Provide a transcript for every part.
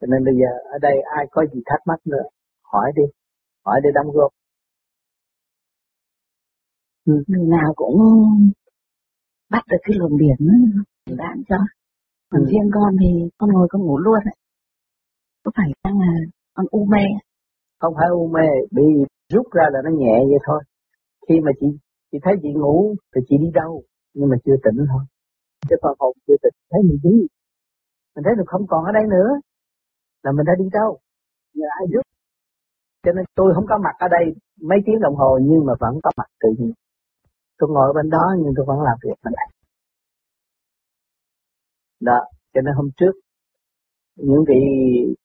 cho nên bây giờ ở đây ai có gì thắc mắc nữa hỏi đi hỏi để đóng góp. Ừ. người nào cũng bắt được cái luồng điển bạn cho. Còn ừ. riêng con thì con ngồi con ngủ luôn ấy. có phải đang là con u mê? Không phải u mê bị rút ra là nó nhẹ vậy thôi. Khi mà chị chị thấy chị ngủ thì chị đi đâu nhưng mà chưa tỉnh thôi. Chứ còn hồn chưa tỉnh. Thấy mình gì mình thấy được không còn ở đây nữa là mình đã đi đâu. Nhờ ai giúp. Cho nên tôi không có mặt ở đây mấy tiếng đồng hồ, nhưng mà vẫn có mặt tự nhiên. Tôi ngồi bên đó, nhưng tôi vẫn làm việc bên đây. Đó, cho nên hôm trước, những vị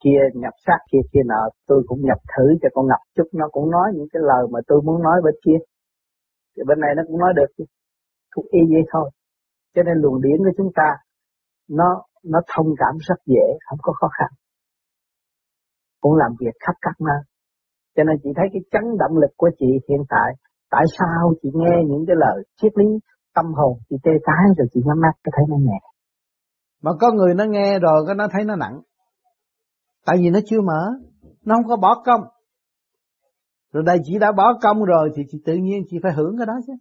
kia nhập sát kia kia nọ, tôi cũng nhập thử cho con ngập chút. Nó cũng nói những cái lời mà tôi muốn nói bên kia. Thì bên này nó cũng nói được cũng y vậy thôi. Cho nên luồng điển của chúng ta, nó nó thông cảm rất dễ, không có khó khăn cũng làm việc khắp các nơi. Cho nên chị thấy cái chấn động lực của chị hiện tại tại sao chị nghe những cái lời triết lý tâm hồn chị tê tái rồi chị nhắm mắt có thấy nó nhẹ? Mà có người nó nghe rồi cái nó thấy nó nặng. Tại vì nó chưa mở nó không có bỏ công. Rồi đây chị đã bỏ công rồi thì chị tự nhiên chị phải hưởng cái đó chứ.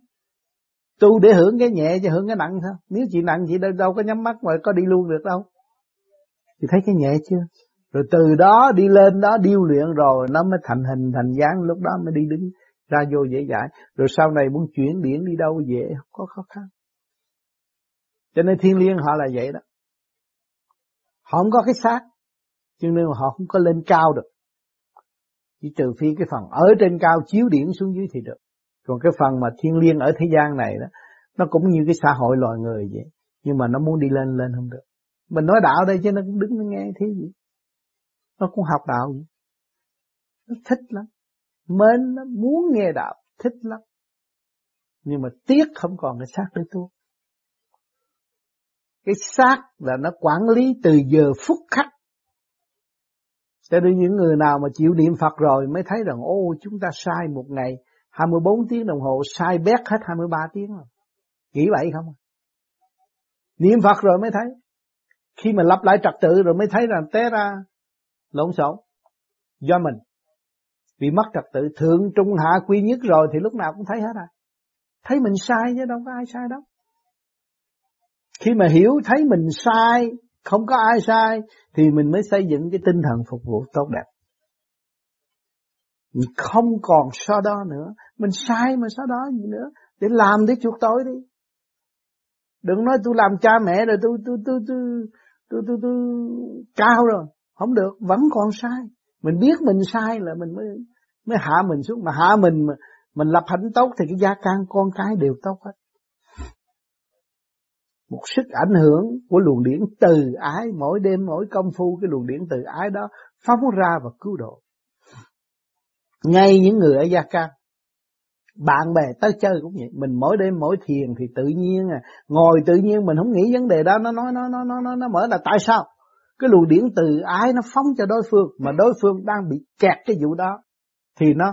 Tu để hưởng cái nhẹ chứ hưởng cái nặng thôi. Nếu chị nặng chị đâu, đâu có nhắm mắt mà có đi luôn được đâu. Chị thấy cái nhẹ chưa? Rồi từ đó đi lên đó điêu luyện rồi, nó mới thành hình, thành dáng. Lúc đó mới đi đứng ra vô dễ dãi. Rồi sau này muốn chuyển điển đi đâu dễ, không có khó khăn. Cho nên thiên liêng họ là vậy đó. Họ không có cái xác cho nên họ không có lên cao được, chỉ trừ phi cái phần ở trên cao chiếu điển xuống dưới thì được. Còn cái phần mà thiên liêng ở thế gian này đó, nó cũng như cái xã hội loài người vậy, nhưng mà nó muốn đi lên lên không được. Mình nói đạo đây chứ nó cũng đứng nó nghe thế gì nó cũng học đạo. Nó thích lắm. Mến nó muốn nghe đạo. Thích lắm. Nhưng mà tiếc không còn cái xác để tu cái xác là nó quản lý từ giờ phút khắc. Cho nên những người nào mà chịu niệm Phật rồi mới thấy rằng, ô, chúng ta sai một ngày 24 tiếng đồng hồ, sai bét hết 23 tiếng rồi. Nghĩ vậy không? À? Niệm Phật rồi mới thấy. Khi mà lập lại trật tự rồi mới thấy rằng, té ra lộn xộn. Do mình bị mất trật tự thượng trung hạ quy nhất rồi thì lúc nào cũng thấy hết à. Thấy mình sai chứ đâu có ai sai đâu. Khi mà hiểu thấy mình sai không có ai sai thì mình mới xây dựng cái tinh thần phục vụ tốt đẹp. Mình không còn so đó nữa. Mình sai mà so đó gì nữa? Để làm để chuộc tội đi. Đừng nói tôi làm cha mẹ rồi tôi tôi tôi tôi tôi tôi, tôi cao rồi không được vẫn còn sai. Mình biết mình sai là mình mới mới hạ mình xuống. Mà hạ mình mà mình lập hạnh tốt thì cái gia can con cái đều tốt hết. Một sức ảnh hưởng của luồng điển từ ái mỗi đêm mỗi công phu cái luồng điển từ ái đó phóng ra và cứu độ. Ngay những người ở gia can bạn bè tới chơi cũng vậy. Mình mỗi đêm mỗi thiền thì tự nhiên à ngồi tự nhiên mình không nghĩ vấn đề đó. Nó nói nó nó nó nó, nó mở là tại sao? Cái luồng điển từ ái nó phóng cho đối phương, mà đối phương đang bị kẹt cái vụ đó, thì nó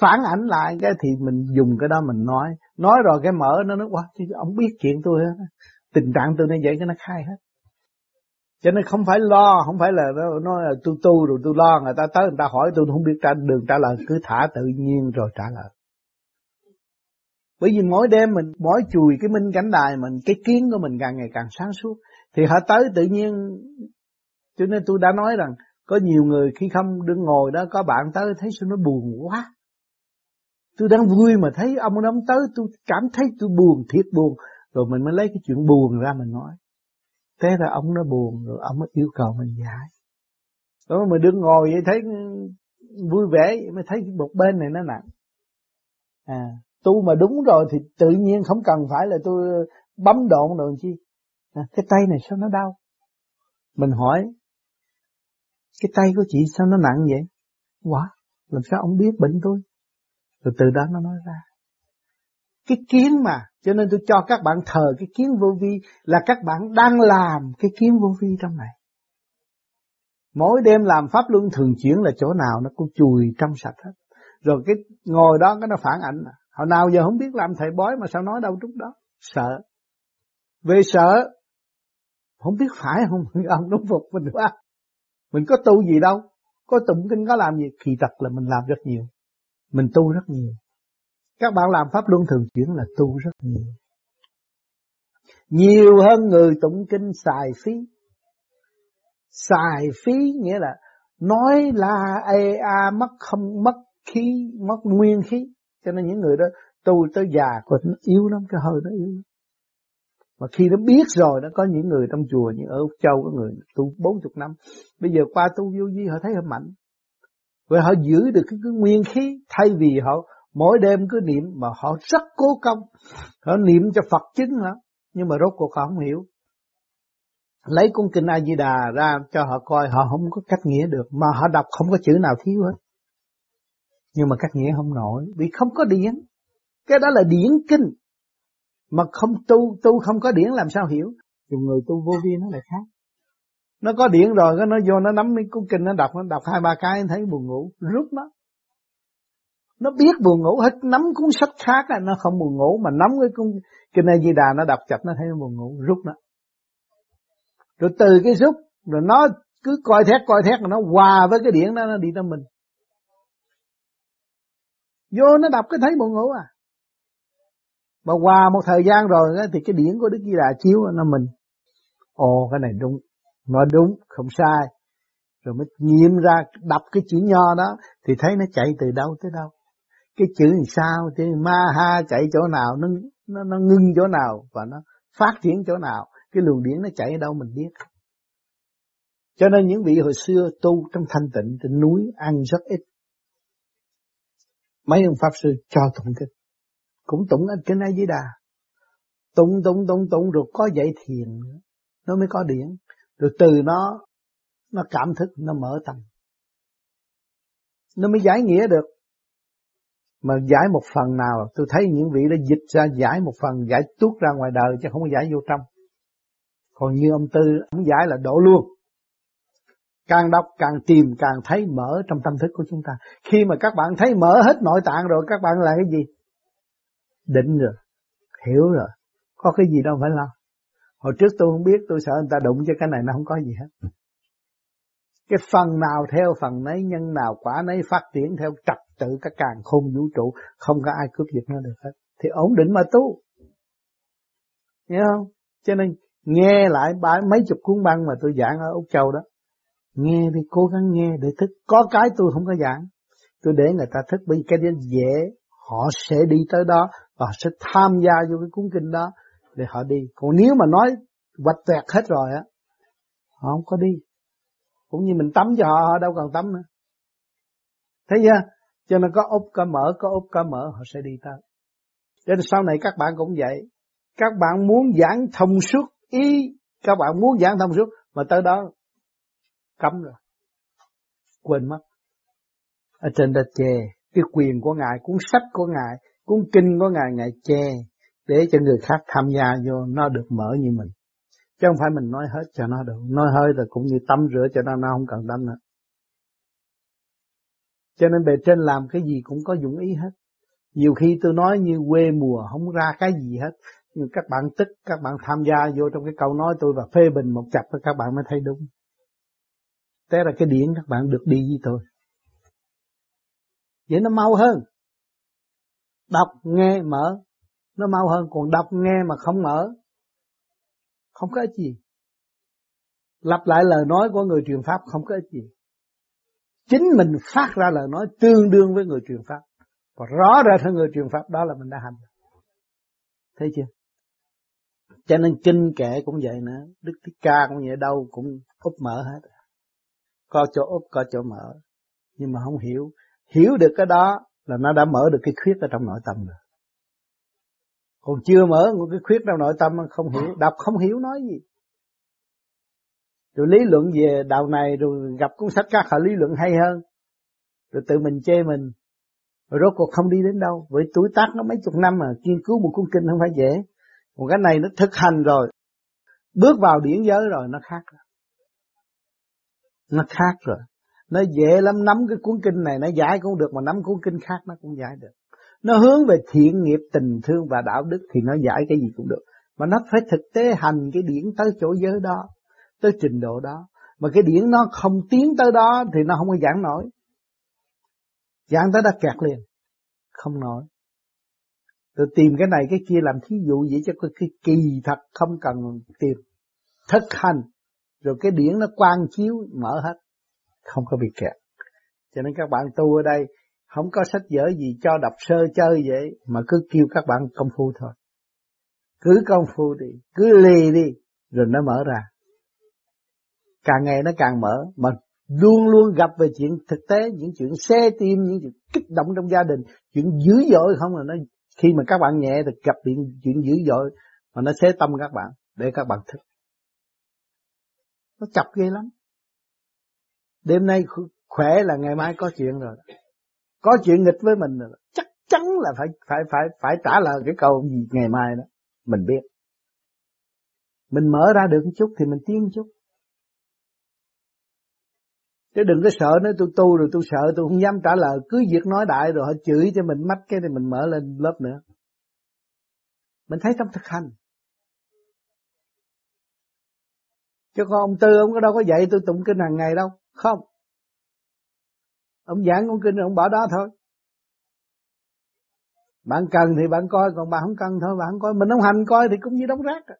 phản ảnh lại cái thì mình dùng cái đó mình nói. Nói rồi cái mở nó nói quá chứ ông biết chuyện tôi hết tình trạng tôi nó vậy cho nó khai hết. Cho nên không phải lo, không phải là nói là, tôi tu rồi tôi lo. Người ta tới người ta hỏi tôi không biết trả đường trả lời. Cứ thả tự nhiên rồi trả lời. Bởi vì mỗi đêm mình, mỗi chùi cái minh cảnh đài mình, cái kiến của mình càng ngày càng sáng suốt. Thì họ tới tự nhiên cho nên tôi đã nói rằng có nhiều người khi không đứng ngồi đó có bạn tới thấy sao nó buồn quá. Tôi đang vui mà thấy ông ông tới tôi cảm thấy tôi buồn thiệt buồn. Rồi mình mới lấy cái chuyện buồn ra mình nói. Thế là ông nó buồn rồi ông mới yêu cầu mình giải. Đó mà đứng ngồi vậy thấy vui vẻ mới thấy một bên này nó nặng. À tu mà đúng rồi thì tự nhiên không cần phải là tôi bấm độn rồi chi? À, cái tay này sao nó đau? Mình hỏi cái tay của chị sao nó nặng vậy? Quá, làm sao ông biết bệnh tôi? Rồi từ đó nó nói ra. Cái kiến mà, cho nên tôi cho các bạn thờ cái kiến vô vi là các bạn đang làm cái kiến vô vi trong này. Mỗi đêm làm pháp luân thường chuyển là chỗ nào nó cũng chùi trong sạch hết. Rồi cái ngồi đó cái nó phản ảnh. Hồi nào giờ không biết làm thầy bói mà sao nói đâu trước đó. Sợ. Về sợ. Không biết phải không? Ông đúng phục mình quá. Mình có tu gì đâu. Có tụng kinh có làm gì. Kỳ thật là mình làm rất nhiều. Mình tu rất nhiều. Các bạn làm pháp luân thường chuyển là tu rất nhiều. Nhiều hơn người tụng kinh xài phí. Xài phí nghĩa là nói là ê a mất không mất khí, mất nguyên khí. Cho nên những người đó tu tới già còn yếu lắm, cái hơi nó yếu. Mà khi nó biết rồi nó có những người trong chùa như ở Úc Châu có người tu 40 năm. Bây giờ qua tu vô vi họ thấy họ mạnh. Vậy họ giữ được cái, cái nguyên khí thay vì họ mỗi đêm cứ niệm mà họ rất cố công. Họ niệm cho Phật chứng lắm Nhưng mà rốt cuộc họ không hiểu. Lấy cung kinh A Di Đà ra cho họ coi họ không có cách nghĩa được mà họ đọc không có chữ nào thiếu hết. Nhưng mà cách nghĩa không nổi vì không có điển. Cái đó là điển kinh. Mà không tu, tu không có điển làm sao hiểu. Dùng người tu vô vi nó lại khác. Nó có điển rồi, nó vô nó nắm cái cuốn kinh nó đọc, nó đọc hai ba cái thấy buồn ngủ, rút nó. Nó biết buồn ngủ hết nắm cuốn sách khác là nó không buồn ngủ mà nắm cái cuốn kinh A Di Đà nó đọc chặt nó thấy nó buồn ngủ, rút nó. Rồi từ cái rút rồi nó cứ coi thét coi thét mà nó hòa với cái điển đó nó đi tới mình. Vô nó đọc cái thấy buồn ngủ à. Mà qua một thời gian rồi thì cái điển của Đức Di Đà chiếu nó mình. Ồ cái này đúng, nó đúng, không sai. Rồi mới nghiệm ra đọc cái chữ nho đó thì thấy nó chạy từ đâu tới đâu. Cái chữ làm sao, chữ ma ha chạy chỗ nào, nó, nó, nó ngưng chỗ nào và nó phát triển chỗ nào. Cái luồng điển nó chạy ở đâu mình biết. Cho nên những vị hồi xưa tu trong thanh tịnh trên núi ăn rất ít. Mấy ông Pháp Sư cho tụng kinh cũng tụng ở kinh A Di Đà. Tụng tụng tụng tụng, rồi có dạy thiền nó mới có điển rồi từ nó nó cảm thức, nó mở tâm. Nó mới giải nghĩa được. Mà giải một phần nào, tôi thấy những vị đã dịch ra giải một phần, giải tuốt ra ngoài đời chứ không có giải vô trong. Còn như ông tư, ông giải là đổ luôn. Càng đọc, càng tìm, càng thấy mở trong tâm thức của chúng ta. Khi mà các bạn thấy mở hết nội tạng rồi, các bạn là cái gì? Định rồi, hiểu rồi. Có cái gì đâu phải lo. Hồi trước tôi không biết, tôi sợ người ta đụng cho cái này nó không có gì hết. Cái phần nào theo phần nấy, nhân nào quả nấy, phát triển theo trật tự các càng khôn vũ trụ, không có ai cướp giật nó được hết. Thì ổn định mà tu. Nghe không? Cho nên nghe lại ba mấy chục cuốn băng mà tôi giảng ở úc châu đó, nghe đi, cố gắng nghe để thức. Có cái tôi không có giảng. Tôi để người ta thức bởi cái đó dễ, họ sẽ đi tới đó và sẽ tham gia vô cái cuốn kinh đó để họ đi. Còn nếu mà nói quạch tuyệt hết rồi á, họ không có đi. Cũng như mình tắm cho họ, họ đâu cần tắm nữa. Thấy chưa? Cho nên có úp có mở, có úp có mở, họ sẽ đi tới. Cho nên sau này các bạn cũng vậy. Các bạn muốn giảng thông suốt ý, các bạn muốn giảng thông suốt, mà tới đó cấm rồi. Quên mất. Ở trên đó chê, cái quyền của Ngài, cuốn sách của Ngài, cuốn kinh của Ngài Ngài che để cho người khác tham gia vô nó được mở như mình. Chứ không phải mình nói hết cho nó được. Nói hơi là cũng như tắm rửa cho nó, nó không cần tắm nữa. Cho nên bề trên làm cái gì cũng có dụng ý hết. Nhiều khi tôi nói như quê mùa không ra cái gì hết. Nhưng các bạn tức, các bạn tham gia vô trong cái câu nói tôi và phê bình một chập các bạn mới thấy đúng. Thế là cái điển các bạn được đi với tôi. Vậy nó mau hơn. Đọc, nghe, mở. Nó mau hơn. Còn đọc, nghe mà không mở. Không có ích gì. Lặp lại lời nói của người truyền Pháp không có ích gì. Chính mình phát ra lời nói tương đương với người truyền Pháp. Và rõ ra thân người truyền Pháp đó là mình đã hành. Thấy chưa? Cho nên kinh kệ cũng vậy nữa. Đức Thích Ca cũng vậy đâu cũng úp mở hết. Có chỗ úp, có chỗ mở. Nhưng mà không hiểu. Hiểu được cái đó là nó đã mở được cái khuyết ở trong nội tâm rồi. Còn chưa mở một cái khuyết trong nội tâm không hiểu, đọc không hiểu nói gì. Rồi lý luận về đạo này rồi gặp cuốn sách khác họ lý luận hay hơn. Rồi tự mình chê mình. Rồi rốt cuộc không đi đến đâu. Với tuổi tác nó mấy chục năm mà nghiên cứu một cuốn kinh không phải dễ. Còn cái này nó thực hành rồi. Bước vào điển giới rồi nó khác rồi. Nó khác rồi. Nó dễ lắm nắm cái cuốn kinh này nó giải cũng được mà nắm cuốn kinh khác nó cũng giải được. Nó hướng về thiện nghiệp tình thương và đạo đức thì nó giải cái gì cũng được. Mà nó phải thực tế hành cái điển tới chỗ giới đó, tới trình độ đó. mà cái điển nó không tiến tới đó thì nó không có giảng nổi giảng tới đã kẹt liền không nổi rồi tìm cái này cái kia làm thí dụ vậy cho cái kỳ thật không cần tìm thực hành rồi cái điển nó quang chiếu mở hết không có bị kẹt. Cho nên các bạn tu ở đây, không có sách vở gì cho đọc sơ chơi vậy, mà cứ kêu các bạn công phu thôi. Cứ công phu đi, cứ lì đi, rồi nó mở ra. Càng ngày nó càng mở, mà luôn luôn gặp về chuyện thực tế, những chuyện xe tim, những chuyện kích động trong gia đình. Chuyện dữ dội không là nó, khi mà các bạn nhẹ thì gặp chuyện chuyện dữ dội, mà nó xé tâm các bạn, để các bạn thức. Nó chọc ghê lắm đêm nay khỏe là ngày mai có chuyện rồi. Có chuyện nghịch với mình rồi. Chắc chắn là phải phải phải phải trả lời cái câu gì ngày mai đó. Mình biết. Mình mở ra được một chút thì mình tiến một chút. Chứ đừng có sợ nói tôi tu rồi tôi sợ tôi không dám trả lời. Cứ việc nói đại rồi họ chửi cho mình mắt cái thì mình mở lên lớp nữa. Mình thấy trong thực hành. Chứ con ông tư ông có đâu có dạy tôi tụng kinh hàng ngày đâu không. Ông giảng con kinh rồi, ông bỏ đó thôi. Bạn cần thì bạn coi, còn bạn không cần thôi, bạn không coi. Mình không hành coi thì cũng như đóng rác à.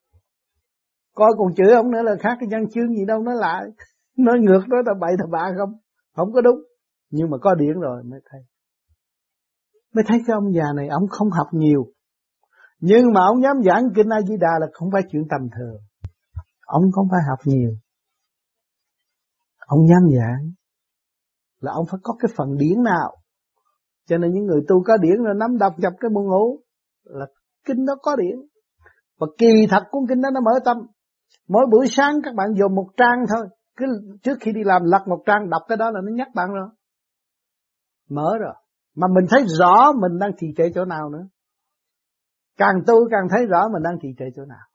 coi còn chửi ông nữa là khác cái văn chương gì đâu nói lại. Nói ngược nói là bậy là bạ không. Không có đúng. Nhưng mà có điển rồi, mới thấy. Mới thấy cái ông già này, ông không học nhiều. Nhưng mà ông dám giảng kinh A Di Đà là không phải chuyện tầm thường. Ông không phải học nhiều ông dám giảng là ông phải có cái phần điển nào? Cho nên những người tu có điển rồi nắm đọc nhập cái buồn ngủ là kinh đó có điển. Và kỳ thật cuốn kinh đó nó mở tâm. Mỗi buổi sáng các bạn dùng một trang thôi. Cứ trước khi đi làm lật một trang, đọc cái đó là nó nhắc bạn rồi. Mở rồi. Mà mình thấy rõ mình đang trì trệ chỗ nào nữa. Càng tu càng thấy rõ mình đang trì trệ chỗ nào.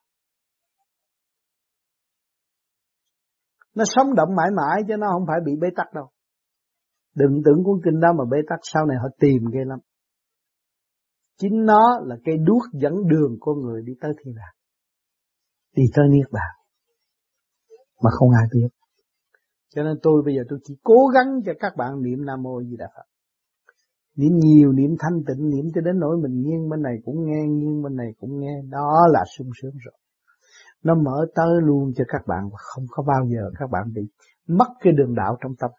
Nó sống động mãi mãi chứ nó không phải bị bế tắc đâu đừng tưởng cuốn kinh đó mà bế tắc sau này họ tìm ghê lắm chính nó là cây đuốc dẫn đường con người đi tới thiên đàng đi tới niết bàn mà không ai biết cho nên tôi bây giờ tôi chỉ cố gắng cho các bạn niệm Nam Mô Di Đà Phật. Niệm nhiều, niệm thanh tịnh, niệm cho đến nỗi mình nghiêng bên này cũng nghe, nghiêng bên này cũng nghe. Đó là sung sướng rồi. Nó mở tới luôn cho các bạn và không có bao giờ các bạn bị mất cái đường đạo trong tâm.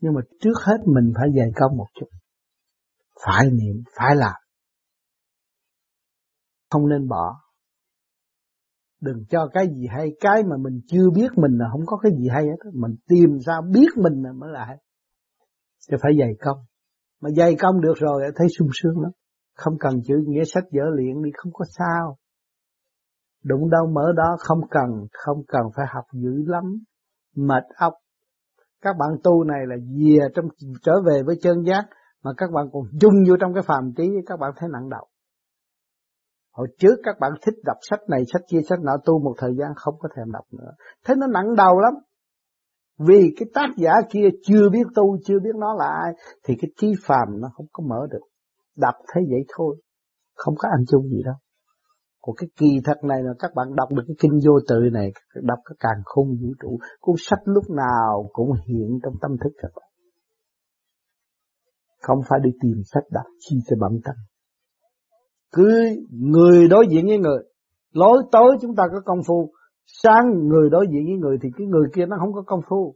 Nhưng mà trước hết mình phải dày công một chút. Phải niệm, phải làm. Không nên bỏ. Đừng cho cái gì hay, cái mà mình chưa biết mình là không có cái gì hay hết. Mình tìm ra biết mình là mới lại thì phải dày công. Mà dày công được rồi thấy sung sướng lắm. Không cần chữ nghĩa sách dở luyện đi không có sao. Đụng đâu mở đó không cần, không cần phải học dữ lắm. Mệt óc. Các bạn tu này là về trong trở về với chân giác mà các bạn còn dung vô trong cái phàm trí các bạn thấy nặng đầu. Hồi trước các bạn thích đọc sách này, sách kia, sách nọ tu một thời gian không có thèm đọc nữa. Thế nó nặng đầu lắm. Vì cái tác giả kia chưa biết tu, chưa biết nó là ai, thì cái trí phàm nó không có mở được. Đọc thế vậy thôi, không có ăn chung gì đâu của cái kỳ thật này là các bạn đọc được cái kinh vô tự này, đọc cái càng khôn vũ trụ, cuốn sách lúc nào cũng hiện trong tâm thức các bạn. Không phải đi tìm sách đọc chi cho bận tâm cứ người đối diện với người. Lối tối chúng ta có công phu sáng người đối diện với người thì cái người kia nó không có công phu.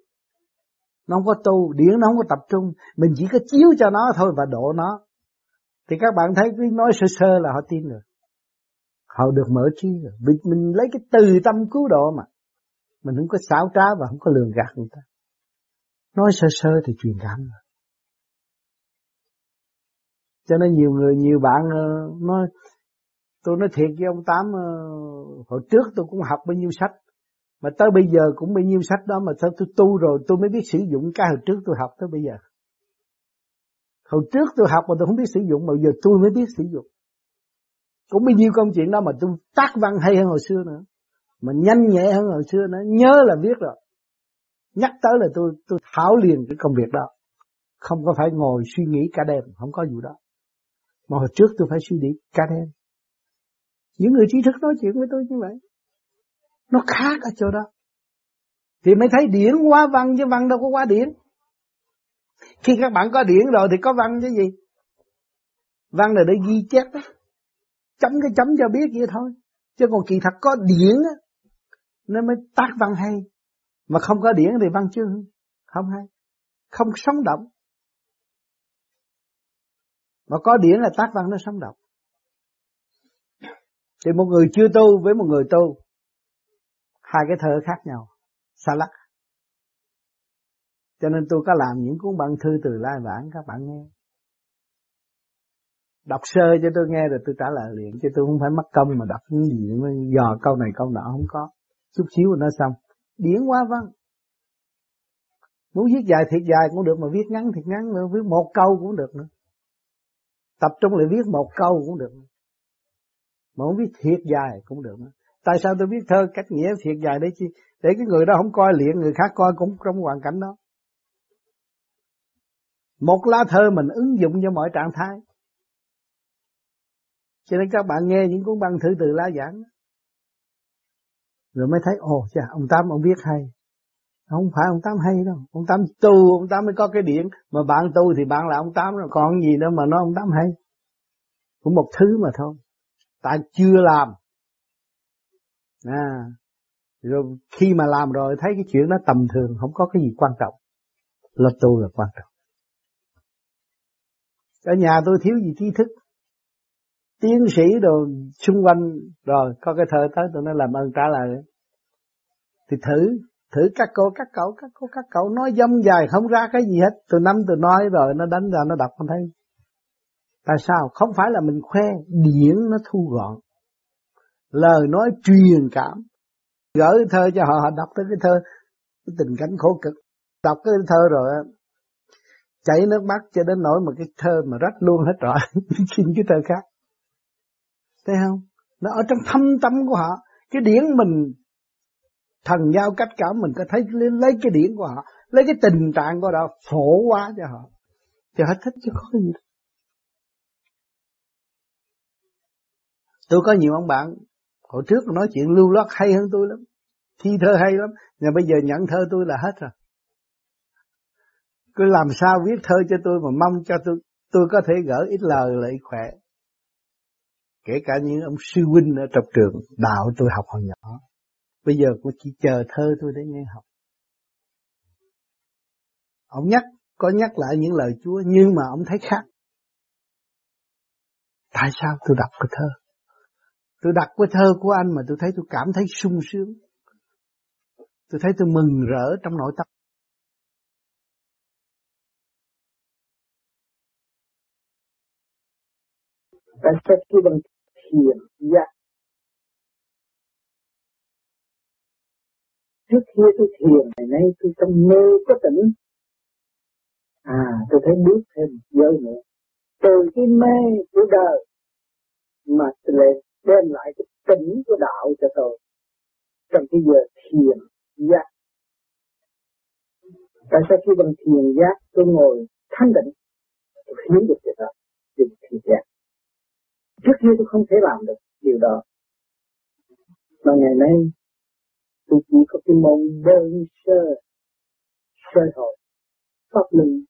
Nó không có tu điển nó không có tập trung. Mình chỉ có chiếu cho nó thôi và độ nó. Thì các bạn thấy cứ nói sơ sơ là họ tin rồi họ được mở trí rồi. Vì mình lấy cái từ tâm cứu độ mà. Mình không có xảo trá và không có lường gạt người ta. Nói sơ sơ thì truyền cảm rồi. Cho nên nhiều người, nhiều bạn ờ, nói, tôi nói thiệt với ông tám ờ, hồi trước tôi cũng học bao nhiêu sách, mà tới bây giờ cũng bao nhiêu sách đó mà sao tôi tu rồi tôi mới biết sử dụng cái hồi trước tôi học tới bây giờ. Hồi trước tôi học mà tôi không biết sử dụng, mà giờ tôi mới biết sử dụng cũng bao nhiêu công chuyện đó mà tôi tác văn hay hơn hồi xưa nữa mà nhanh nhẹ hơn hồi xưa nữa nhớ là biết rồi nhắc tới là tôi tôi thảo liền cái công việc đó không có phải ngồi suy nghĩ cả đêm không có vụ đó mà hồi trước tôi phải suy nghĩ cả đêm. Những người trí thức nói chuyện với tôi như vậy. Nó khác ở chỗ đó. Thì mới thấy điển quá văn chứ văn đâu có quá điển. Khi các bạn có điển rồi thì có văn chứ gì. Văn là để ghi chép đó. Chấm cái chấm cho biết vậy thôi. Chứ còn kỳ thật có điển á, nên mới tác văn hay. Mà không có điển thì văn chưa không hay. Không sống động. Mà có điển là tác văn nó sống động. Thì một người chưa tu với một người tu, hai cái thơ khác nhau, xa lắc. Cho nên tôi có làm những cuốn băng thư từ lai vãng các bạn nghe. Đọc sơ cho tôi nghe rồi tôi trả lời liền, chứ tôi không phải mất công mà đọc những gì mới dò câu này câu nọ không có. Chút xíu nó xong. Điển quá văn. Muốn viết dài thiệt dài cũng được mà viết ngắn thiệt ngắn nữa, viết một câu cũng được nữa. Tập trung lại viết một câu cũng được. Mà không viết thiệt dài cũng được nữa. Tại sao tôi viết thơ cách nghĩa thiệt dài đấy chi? Để cái người đó không coi liền, người khác coi cũng trong hoàn cảnh đó. Một lá thơ mình ứng dụng cho mọi trạng thái. Cho nên các bạn nghe những cuốn băng thư từ lá giảng. Rồi mới thấy, ồ chà, ông Tám ông biết hay. Không phải ông Tám hay đâu. Ông Tám tu, ông Tám mới có cái điện. Mà bạn tu thì bạn là ông Tám rồi. Còn gì đâu mà nói ông Tám hay. Cũng một thứ mà thôi. Tại chưa làm. À, rồi khi mà làm rồi thấy cái chuyện đó tầm thường. Không có cái gì quan trọng. Là tu là quan trọng. Ở nhà tôi thiếu gì trí thức. Tiến sĩ đồ xung quanh, rồi có cái thơ tới, tụi nó làm ơn trả lời. Thì thử thử các cô các cậu, các cô, các cậu nói dâm dài, không ra cái gì hết. Từ năm từ nói rồi, nó đánh ra, nó đọc không thấy. Tại sao? Không phải là mình khoe điển nó thu gọn. Lời nói truyền cảm. Gửi thơ cho họ họ đọc tới cái thơ, cái tình cảnh khổ cực. Đọc cái thơ rồi chảy nước mắt cho đến nỗi mà cái thơ mà rách luôn hết rồi. Xin cái thơ khác thấy không? Nó ở trong thâm tâm của họ. Cái điển mình, thần giao cách cảm mình có thấy lấy cái điển của họ, lấy cái tình trạng của họ, phổ quá cho họ. Thì họ thích chứ có gì. Đâu. tôi có nhiều ông bạn, hồi trước nói chuyện lưu loát hay hơn tôi lắm. Thi thơ hay lắm, nhưng bây giờ nhận thơ tôi là hết rồi. Cứ làm sao viết thơ cho tôi mà mong cho tôi tôi có thể gửi ít lời lại khỏe kể cả những ông sư huynh ở trong trường đạo tôi học hồi nhỏ Bây giờ cũng chỉ chờ thơ tôi để nghe học. Ông nhắc, có nhắc lại những lời Chúa nhưng mà ông thấy khác. Tại sao tôi đọc cái thơ? Tôi đọc cái thơ của anh mà tôi thấy tôi cảm thấy sung sướng. Tôi thấy tôi mừng rỡ trong nội tâm. Tại sao khi bằng thiền giác. Trước kia tôi thiền, ngày nay tôi trong mê có tỉnh. À tôi thấy bước thêm giới nữa. Từ cái mê của đời mà tôi lại đem lại cái tỉnh của đạo cho tôi. Trong cái giờ thiền giác. Tại sao khi bằng thiền giác tôi ngồi thanh định tôi hiểu được điều đó. Điều thiền giác trước kia tôi không thể làm được điều đó. Mà ngày nay tôi chỉ có cái mong đơn sơ sơ hội pháp luân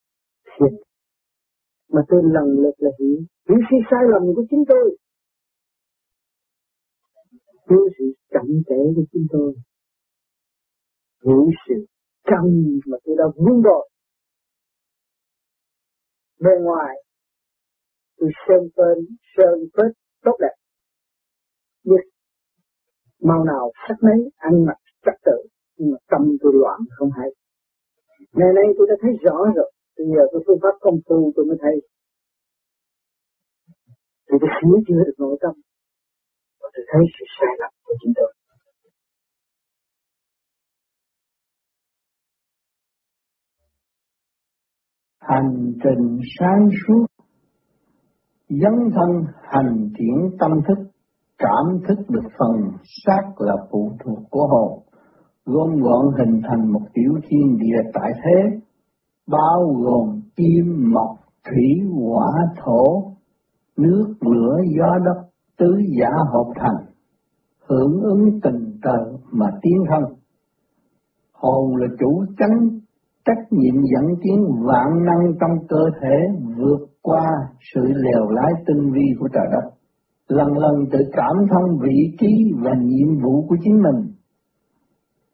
thiền mà tôi lần lượt là hiểu hiểu sự sai lầm của chính tôi. Hiểu sự chậm trễ của chính tôi. Hiểu sự căng mà tôi đã vun bỏ, bên ngoài tôi sơn tên, sơn phết, tốt đẹp. Biết mau nào sắc mấy ăn mặc trật tự, nhưng mà tâm tôi loạn không hay. Ngày nay tôi đã thấy rõ rồi, bây giờ tôi phương pháp công phu tôi mới thấy. Tôi đã sửa chữa được nội tâm và tôi thấy sự sai lầm của chính tôi. Hành trình sáng suốt dấn thân hành triển tâm thức cảm thức được phần xác là phụ thuộc của hồn, gom gọn hình thành một tiểu thiên địa tại thế, bao gồm kim, mộc, thủy, hỏa, thổ, nước, lửa, gió đất, tứ giả hợp thành, hưởng ứng tình trời mà tiến thân. Hồn là chủ chánh trách nhiệm dẫn tiến vạn năng trong cơ thể vượt qua sự lèo lái tinh vi của trời đất. Lần lần tự cảm thông vị trí và nhiệm vụ của chính mình.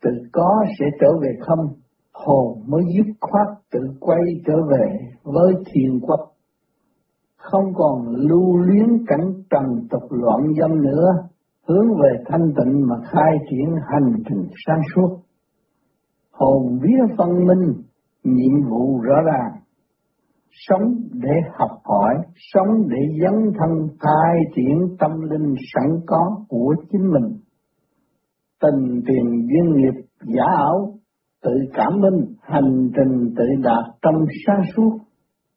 Tự có sẽ trở về không, hồn mới dứt khoát tự quay trở về với thiền quốc. Không còn lưu luyến cảnh trần tục loạn dâm nữa, hướng về thanh tịnh mà khai triển hành trình sáng suốt. Hồn vía phân minh, nhiệm vụ rõ ràng, sống để học hỏi, sống để dấn thân khai triển tâm linh sẵn có của chính mình. Tình tiền duyên nghiệp giả ảo, tự cảm minh, hành trình tự đạt trong sáng suốt,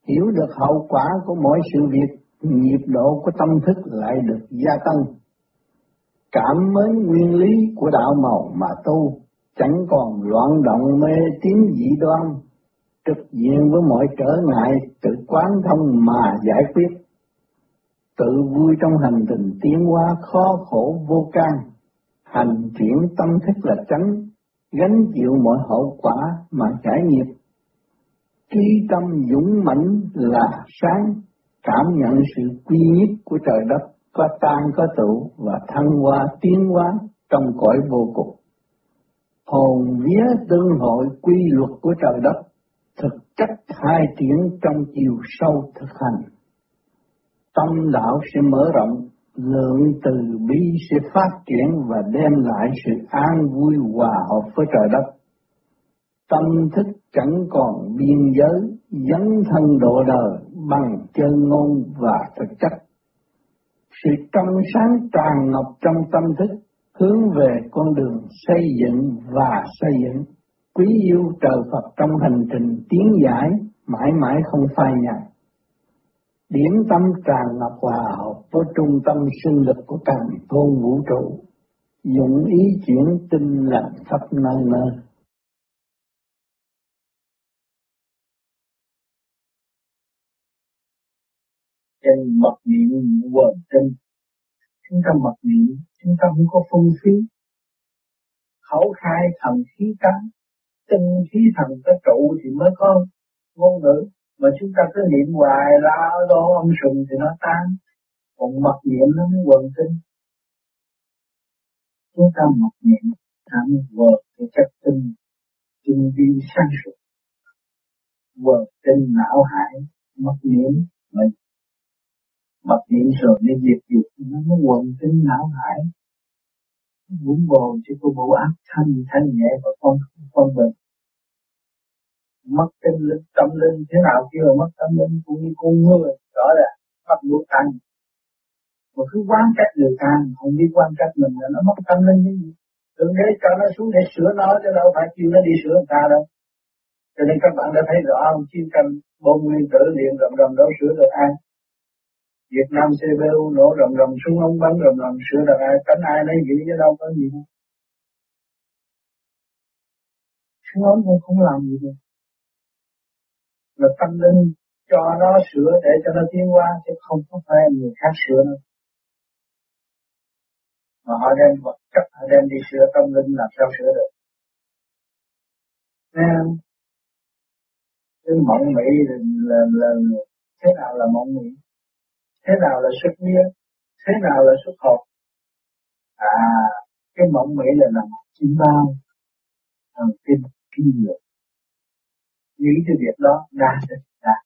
hiểu được hậu quả của mỗi sự việc, nhịp độ của tâm thức lại được gia tăng. Cảm mến nguyên lý của đạo màu mà tu, chẳng còn loạn động mê tín dị đoan, trực diện với mọi trở ngại tự quán thông mà giải quyết. Tự vui trong hành trình tiến hóa khó khổ vô can, hành chuyển tâm thức là tránh, gánh chịu mọi hậu quả mà trải nghiệp. Trí tâm dũng mãnh là sáng, cảm nhận sự quy nhất của trời đất có tan có tụ và thăng hoa tiến hóa trong cõi vô cùng. Hồn vía tương hội quy luật của trời đất thực chất hai triển trong chiều sâu thực hành. Tâm đạo sẽ mở rộng, lượng từ bi sẽ phát triển và đem lại sự an vui hòa hợp với trời đất. Tâm thức chẳng còn biên giới, dấn thân độ đời bằng chân ngôn và thực chất. Sự trong sáng tràn ngập trong tâm thức hướng về con đường xây dựng và xây dựng quý yêu trời Phật trong hành trình tiến giải mãi mãi không phai nhạt. Điểm tâm tràn ngập hòa hợp với trung tâm sinh lực của càng thôn vũ trụ, dụng ý chuyển tinh lành khắp nơi nơi. Trên mật niệm quần tinh, chúng ta mật niệm, chúng ta không có phung phí, khẩu khai thần khí tánh tinh khí thần ta trụ thì mới có ngôn ngữ. Mà chúng ta cứ niệm hoài la lo âm sùng thì nó tan. Còn mật niệm nó mới quần tinh. Chúng ta mật niệm thẳng vợt cái chất tinh tinh vi sáng suốt. Vợt tinh não hải mật niệm mà mật niệm rồi nên diệt dục nó mới quần tinh não hải. Muốn bồn cho cô bộ ác thanh thanh nhẹ và con con bình mất tinh linh tâm linh thế nào kia là mất tâm linh? Cũng như con người, rõ là bắt buộc tăng. Mà cứ quan trách người ta không biết quan trách mình là nó mất tâm linh như gì. Đừng để cho nó xuống để sửa nó, chứ đâu phải kêu nó đi sửa người ta đâu. Cho nên các bạn đã thấy rõ không chiến tranh bom nguyên tử liền rầm rầm đâu sửa được ai Việt Nam CBU nổ rầm rầm súng ống bắn rầm rầm sửa được ai cánh ai lấy giữ chứ đâu có gì. Đâu súng ống cũng không làm gì được. Là tâm linh cho nó sửa để cho nó tiến qua chứ không có phải người khác sửa nữa. Mà họ đem vật chất họ đem đi sửa tâm linh làm sao sửa được? Nên cái mộng mỹ là, là, là, là thế nào là mộng mỹ thế nào là xuất nghĩa thế nào là xuất hồn à cái mộng mỹ là nằm chim bao thần kinh kinh nghiệm những cái việc đó đa được đa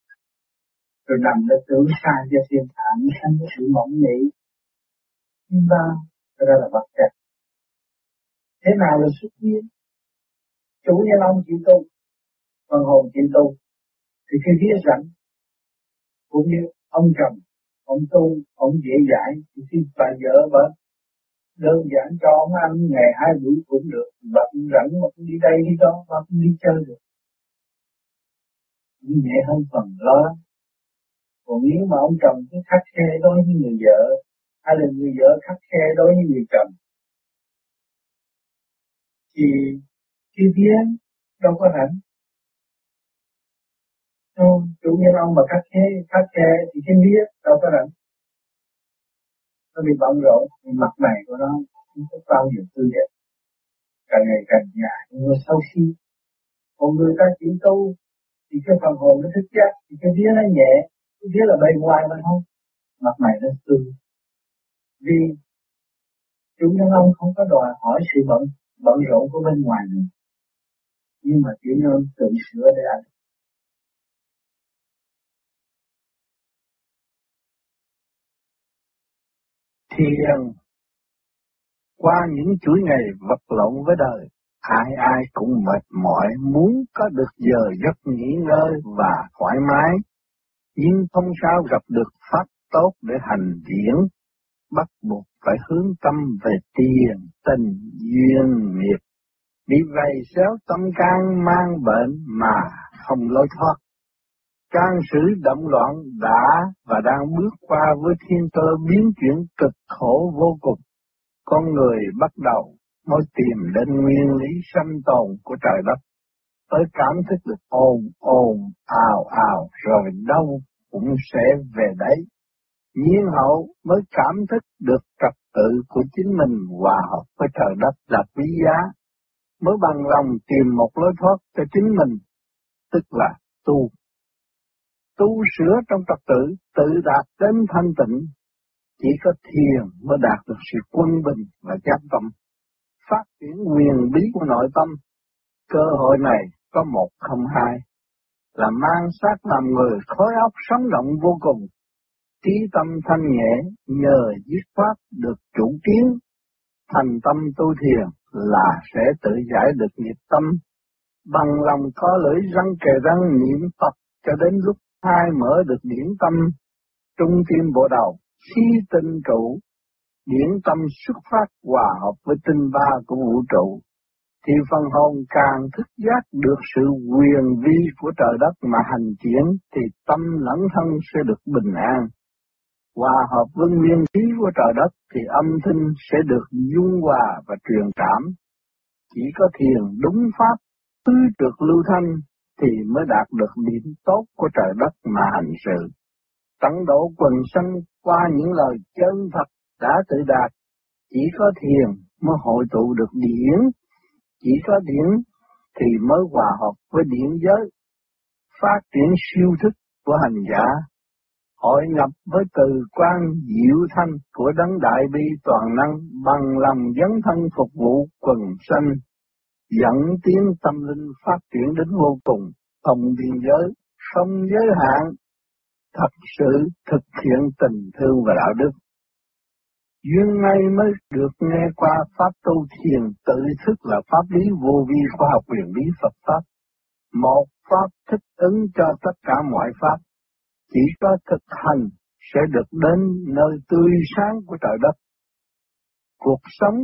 rồi nằm nó tưởng sai cho thiên thản sanh cái sự mộng mỹ nhưng bao ra là vật chất. Thế nào là xuất nhiên chủ nhân ông chịu tu, phần hồn chịu tu. Thì khi viết rảnh cũng như ông chồng ông tu, ông dễ dãi thì bà vợ bà đơn giản cho ông ăn, ngày hai buổi cũng được. Bà cũng rảnh mà cũng đi đây đi đó bà cũng đi chơi được. Cũng nhẹ hơn phần lo còn nếu mà ông chồng cứ khắc khe đối với người vợ, hay là người vợ khắc khe đối với người chồng, thì chưa biết đâu có rảnh không, chủ nhân ông mà khắc khe khắc khe thì cái biết đâu có rảnh. Nó bị bận rộn mặt mày của nó không có bao nhiêu tươi đẹp. Càng ngày càng già người sâu xí còn người ta chỉ tu thì cái phần hồn nó thức giác thì cái vía nó nhẹ cái vía là bề ngoài mà không mặt mày nó tươi vì chúng nhân ông không có đòi hỏi sự bận bận rộn của bên ngoài nữa. Nhưng mà chỉ nên tự sửa để anh thiền ờ, qua những chuỗi ngày vật lộn với đời ai ai cũng mệt mỏi muốn có được giờ giấc nghỉ ngơi và thoải mái. Nhưng không sao gặp được pháp tốt để hành điển, bắt buộc phải hướng tâm về tiền tình duyên nghiệp. Bị vầy xéo tâm can mang bệnh mà không lối thoát can sử động loạn đã và đang bước qua với thiên cơ biến chuyển cực khổ vô cùng. Con người bắt đầu mới tìm đến nguyên lý sanh tồn của trời đất, tới cảm thức được ồn ồn, ào ào, rồi đâu cũng sẽ về đấy. Nhiên hậu mới cảm thức được trật tự của chính mình hòa hợp với trời đất là quý giá, mới bằng lòng tìm một lối thoát cho chính mình, tức là tu tu sửa trong trật tự, tự đạt đến thanh tịnh, chỉ có thiền mới đạt được sự quân bình và giác tâm, phát triển quyền bí của nội tâm. Cơ hội này có một không hai, là mang sát làm người khối óc sống động vô cùng, trí tâm thanh nhẹ nhờ dứt pháp được chủ kiến, thành tâm tu thiền là sẽ tự giải được nghiệp tâm, bằng lòng có lưỡi răng kề răng niệm Phật cho đến lúc hai mở được điển tâm trung tim bộ đầu, khi tinh trụ, điển tâm xuất phát hòa hợp với tinh ba của vũ trụ, thì phần hồn càng thức giác được sự quyền vi của trời đất mà hành triển, thì tâm lẫn thân sẽ được bình an. Hòa hợp với nguyên khí của trời đất thì âm thanh sẽ được dung hòa và truyền cảm. Chỉ có thiền đúng pháp, tứ được lưu thanh thì mới đạt được điểm tốt của trời đất mà hành sự. Tận độ quần sanh qua những lời chân thật đã tự đạt, chỉ có thiền mới hội tụ được điển, chỉ có điển thì mới hòa hợp với điển giới, phát triển siêu thức của hành giả, hội nhập với từ quan diệu thanh của đấng đại bi toàn năng bằng lòng dấn thân phục vụ quần sanh dẫn tiến tâm linh phát triển đến vô cùng, không biên giới, không giới hạn, thật sự thực hiện tình thương và đạo đức. Duyên ngay mới được nghe qua Pháp tu thiền tự thức là Pháp lý vô vi khoa học quyền lý Phật Pháp. Một Pháp thích ứng cho tất cả mọi Pháp. Chỉ có thực hành sẽ được đến nơi tươi sáng của trời đất. Cuộc sống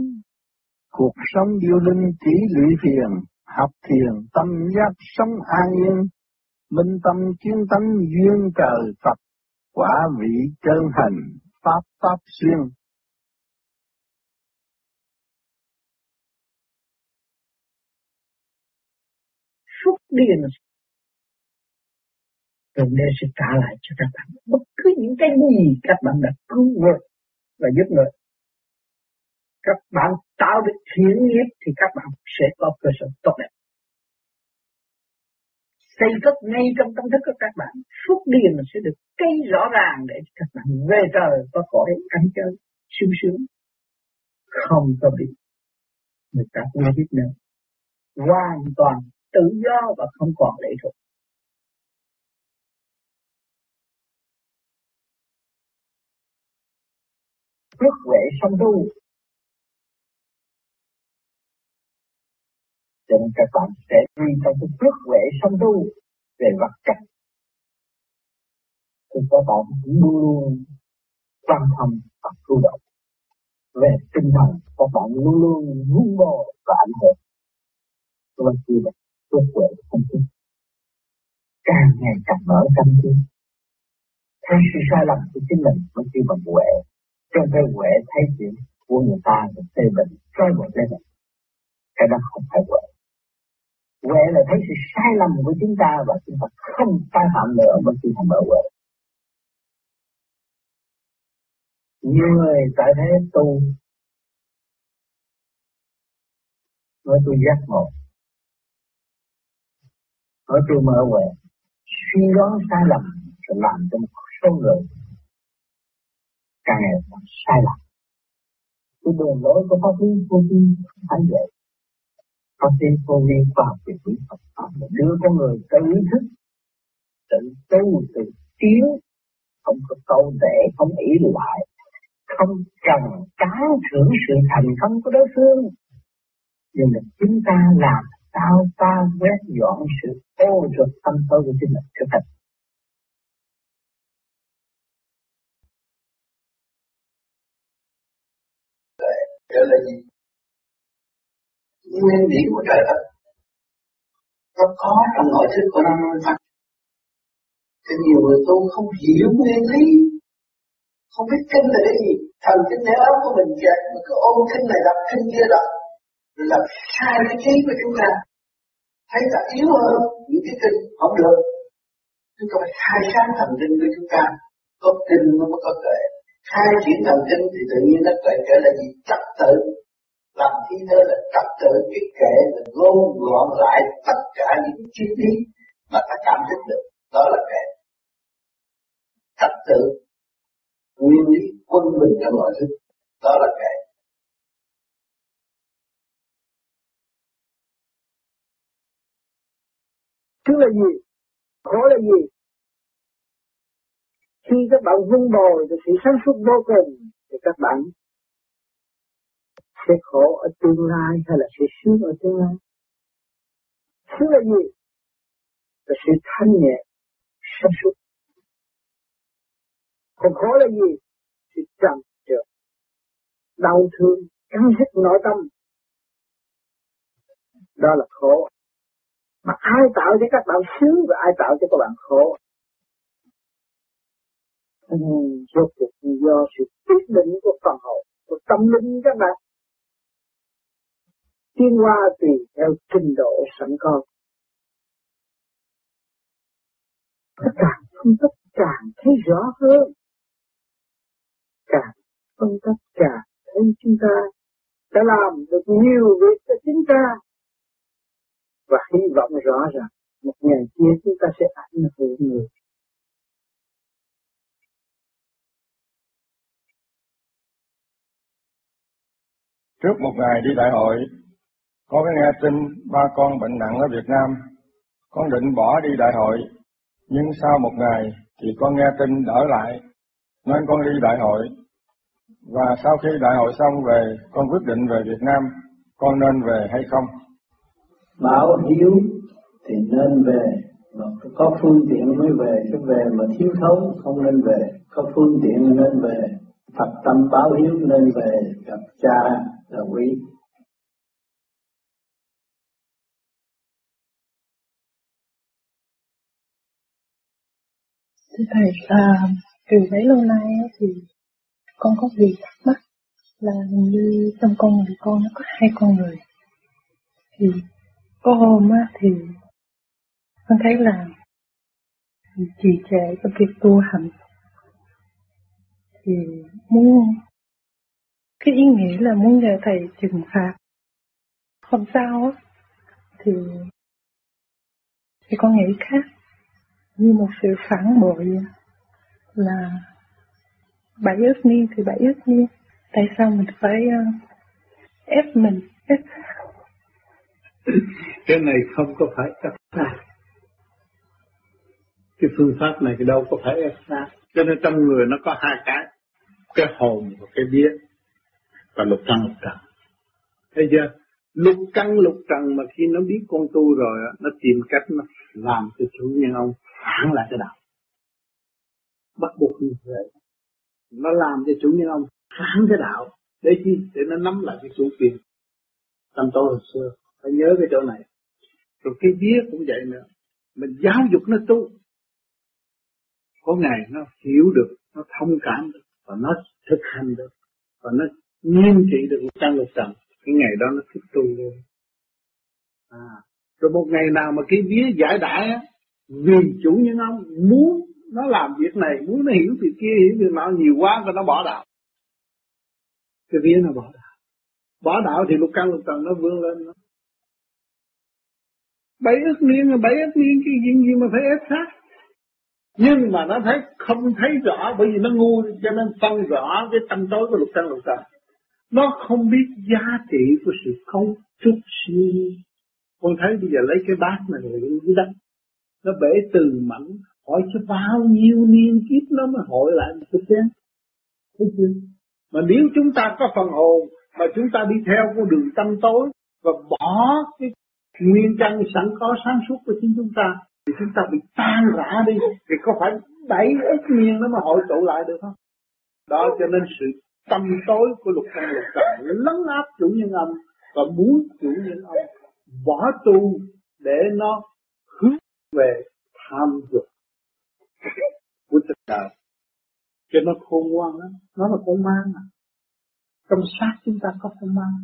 Cuộc sống yêu linh chỉ lụy phiền, học thiền tâm giác sống an yên, minh tâm kiến tánh duyên trời Phật, quả vị chân hành, pháp pháp xuyên. Phúc điền. Rồi đây sẽ trả lại cho các bạn. Bất cứ những cái gì các bạn đã cứu vượt và giúp người các bạn tạo được thiện nghiệp thì các bạn sẽ có cơ sở tốt đẹp. Xây cất ngay trong tâm thức của các bạn, phúc điền sẽ được cây rõ ràng để các bạn về trời có cõi ăn chơi, sung sướng. Không có bị người ta uy hiếp nữa. Hoàn toàn tự do và không còn lệ thuộc. Phước huệ song tu định các bạn sẽ đi trong cái phước huệ song tu về vật chất. Thì các bạn luôn luôn quan tâm và tu động. Về tinh thần, các bạn luôn luôn vun bồi và ảnh hưởng. Và khi là phước huệ song tu, càng ngày càng mở tâm trí thấy sự sai lầm của chính mình mới kêu bằng huệ trong cái huệ thấy chuyện của người ta rồi phê bình soi một lên này cái đó không phải huệ Huệ là thấy sự sai lầm của chúng ta và chúng ta không tái phạm nữa mà khi thành mở huệ. Nhiều người tại thế tu. Nói tôi giác ngộ. Nói tôi mở huệ. Suy đoán sai lầm sẽ làm cho một số người càng ngày càng sai lầm. Cái đường lối của pháp lý vô vi phải vậy pháp lý vô vi học về quý Phật. Pháp là đưa con người tới ý thức, tự tu, tự tiến, không có câu để, không ý lại không cần tán thưởng sự thành công của đối phương. Nhưng mà chúng ta làm sao ta quét dọn sự ô trượt tâm tối của chính mình? Trở thành Nguyên lý của trời đất nó có trong nội thức của năm Phật. Thì nhiều người tu không hiểu nguyên lý, không biết kinh là cái gì. Thần kinh nếu óc của mình kẹt, mà cứ ôm kinh này đọc kinh kia đọc, rồi làm sai cái trí của chúng ta. Thấy ta yếu hơn những cái kinh không được. Chúng ta phải khai sáng thần kinh của chúng ta. Có kinh nó mới có tuệ khai triển thần kinh thì tự nhiên nó tuệ trở là gì trật tự làm thi thơ là trật tự cái kệ là gom gọn lại tất cả những chi lý mà ta cảm thức được, đó là kệ trật tự nguyên lý quân bình trong mọi thứ, đó là kệ thứ là gì? Khổ là gì? Khi các bạn vun bồi được sự sáng suốt vô cùng thì các bạn sẽ khổ ở tương lai hay là sẽ sướng ở tương lai? Sướng là gì? Là sự thanh nhẹ sáng suốt. Còn khổ là gì? Sự trầm trượt đau thương cắn hết nội tâm. Đó là khổ. Mà ai tạo cho các bạn sướng và ai tạo cho các bạn khổ? Ừ, rốt cuộc do sự quyết định của phần hồn, của tâm linh các bạn. Tiến hóa tùy theo trình độ sẵn có. Càng phân tích càng thấy rõ hơn. Càng phân tích càng thấy chúng ta đã làm được nhiều việc cho chúng ta. Và hy vọng rõ ràng một ngày kia chúng ta sẽ ảnh hưởng người Trước một ngày đi đại hội, con có nghe tin ba con bệnh nặng ở Việt Nam. Con định bỏ đi đại hội, nhưng sau một ngày thì con nghe tin đỡ lại, nên con đi đại hội. Và sau khi đại hội xong về, con quyết định về Việt Nam, con nên về hay không? Bảo hiếu thì nên về, mà có phương tiện mới về, chứ về mà thiếu thốn không nên về, có phương tiện nên về, Phật tâm báo hiếu nên về gặp cha là quý Thưa Thầy, à, từ bấy lâu nay thì con có việc thắc mắc là hình như trong con người con nó có hai con người. Thì có hôm á, thì con thấy là trì trệ trong việc tu hành thì muốn cái ý nghĩa là muốn nhờ thầy trừng phạt không sao á thì thì con nghĩ khác như một sự phản bội là bảy ước niên thì bảy ước niên. Tại sao mình phải uh, ép mình ép? Cái này không có phải ép ta. Cái phương pháp này thì đâu có phải ép ta. Cho nên trong người nó có hai cái cái hồn và cái biết và lục căn lục trần. Thấy chưa? Lục căn lục trần mà khi nó biết con tu rồi nó tìm cách nó làm cho chủ nhân ông phản lại cái đạo. Bắt buộc như vậy nó làm cho chủ nhân ông phản cái đạo. Để chi? Để nó nắm lại cái chủ quyền tâm tôi hồi xưa. Phải nhớ cái chỗ này. Rồi cái vía cũng vậy nữa. Mình giáo dục nó tu. Có ngày nó hiểu được, nó thông cảm được, và nó thực hành được, và nó nghiêm trị được một trăm lục trần cái ngày đó nó thích tu luôn. À rồi một ngày nào mà cái vía giải đãi á vì chủ nhân ông muốn nó làm việc này, muốn nó hiểu việc kia, hiểu việc nọ, nhiều quá và nó bỏ đạo. Cái vía nó bỏ đạo. Bỏ đạo thì lục căn lục trần nó vươn lên nó. Bảy ức niên, bảy ức niên cái gì gì mà phải ép sát. Nhưng mà nó thấy không thấy rõ, bởi vì nó ngu, cho nên phân rõ cái tâm tối của lục căn lục trần nó không biết giá trị của sự không chút siêu con thấy bây giờ lấy cái bát này rồi dưới đất nó bể từ mảnh hỏi cho bao nhiêu niên kiếp nó mới hội lại một cái chén thấy chưa? Mà nếu chúng ta có phần hồn mà chúng ta đi theo con đường tâm tối và bỏ cái nguyên căn sẵn có sáng suốt của chính chúng ta, thì chúng ta bị tan rã đi, thì có phải bảy ít nhiên nó mà hội tụ lại được không? Đó cho nên sự tâm tối của lục căn lục trần lấn áp chủ nhân âm và muốn chủ nhân âm bỏ tu để nó về tham dục. Của tình đời. Cho nó khôn ngoan lắm. Nó là con mang à. Trong xác chúng ta có con mang.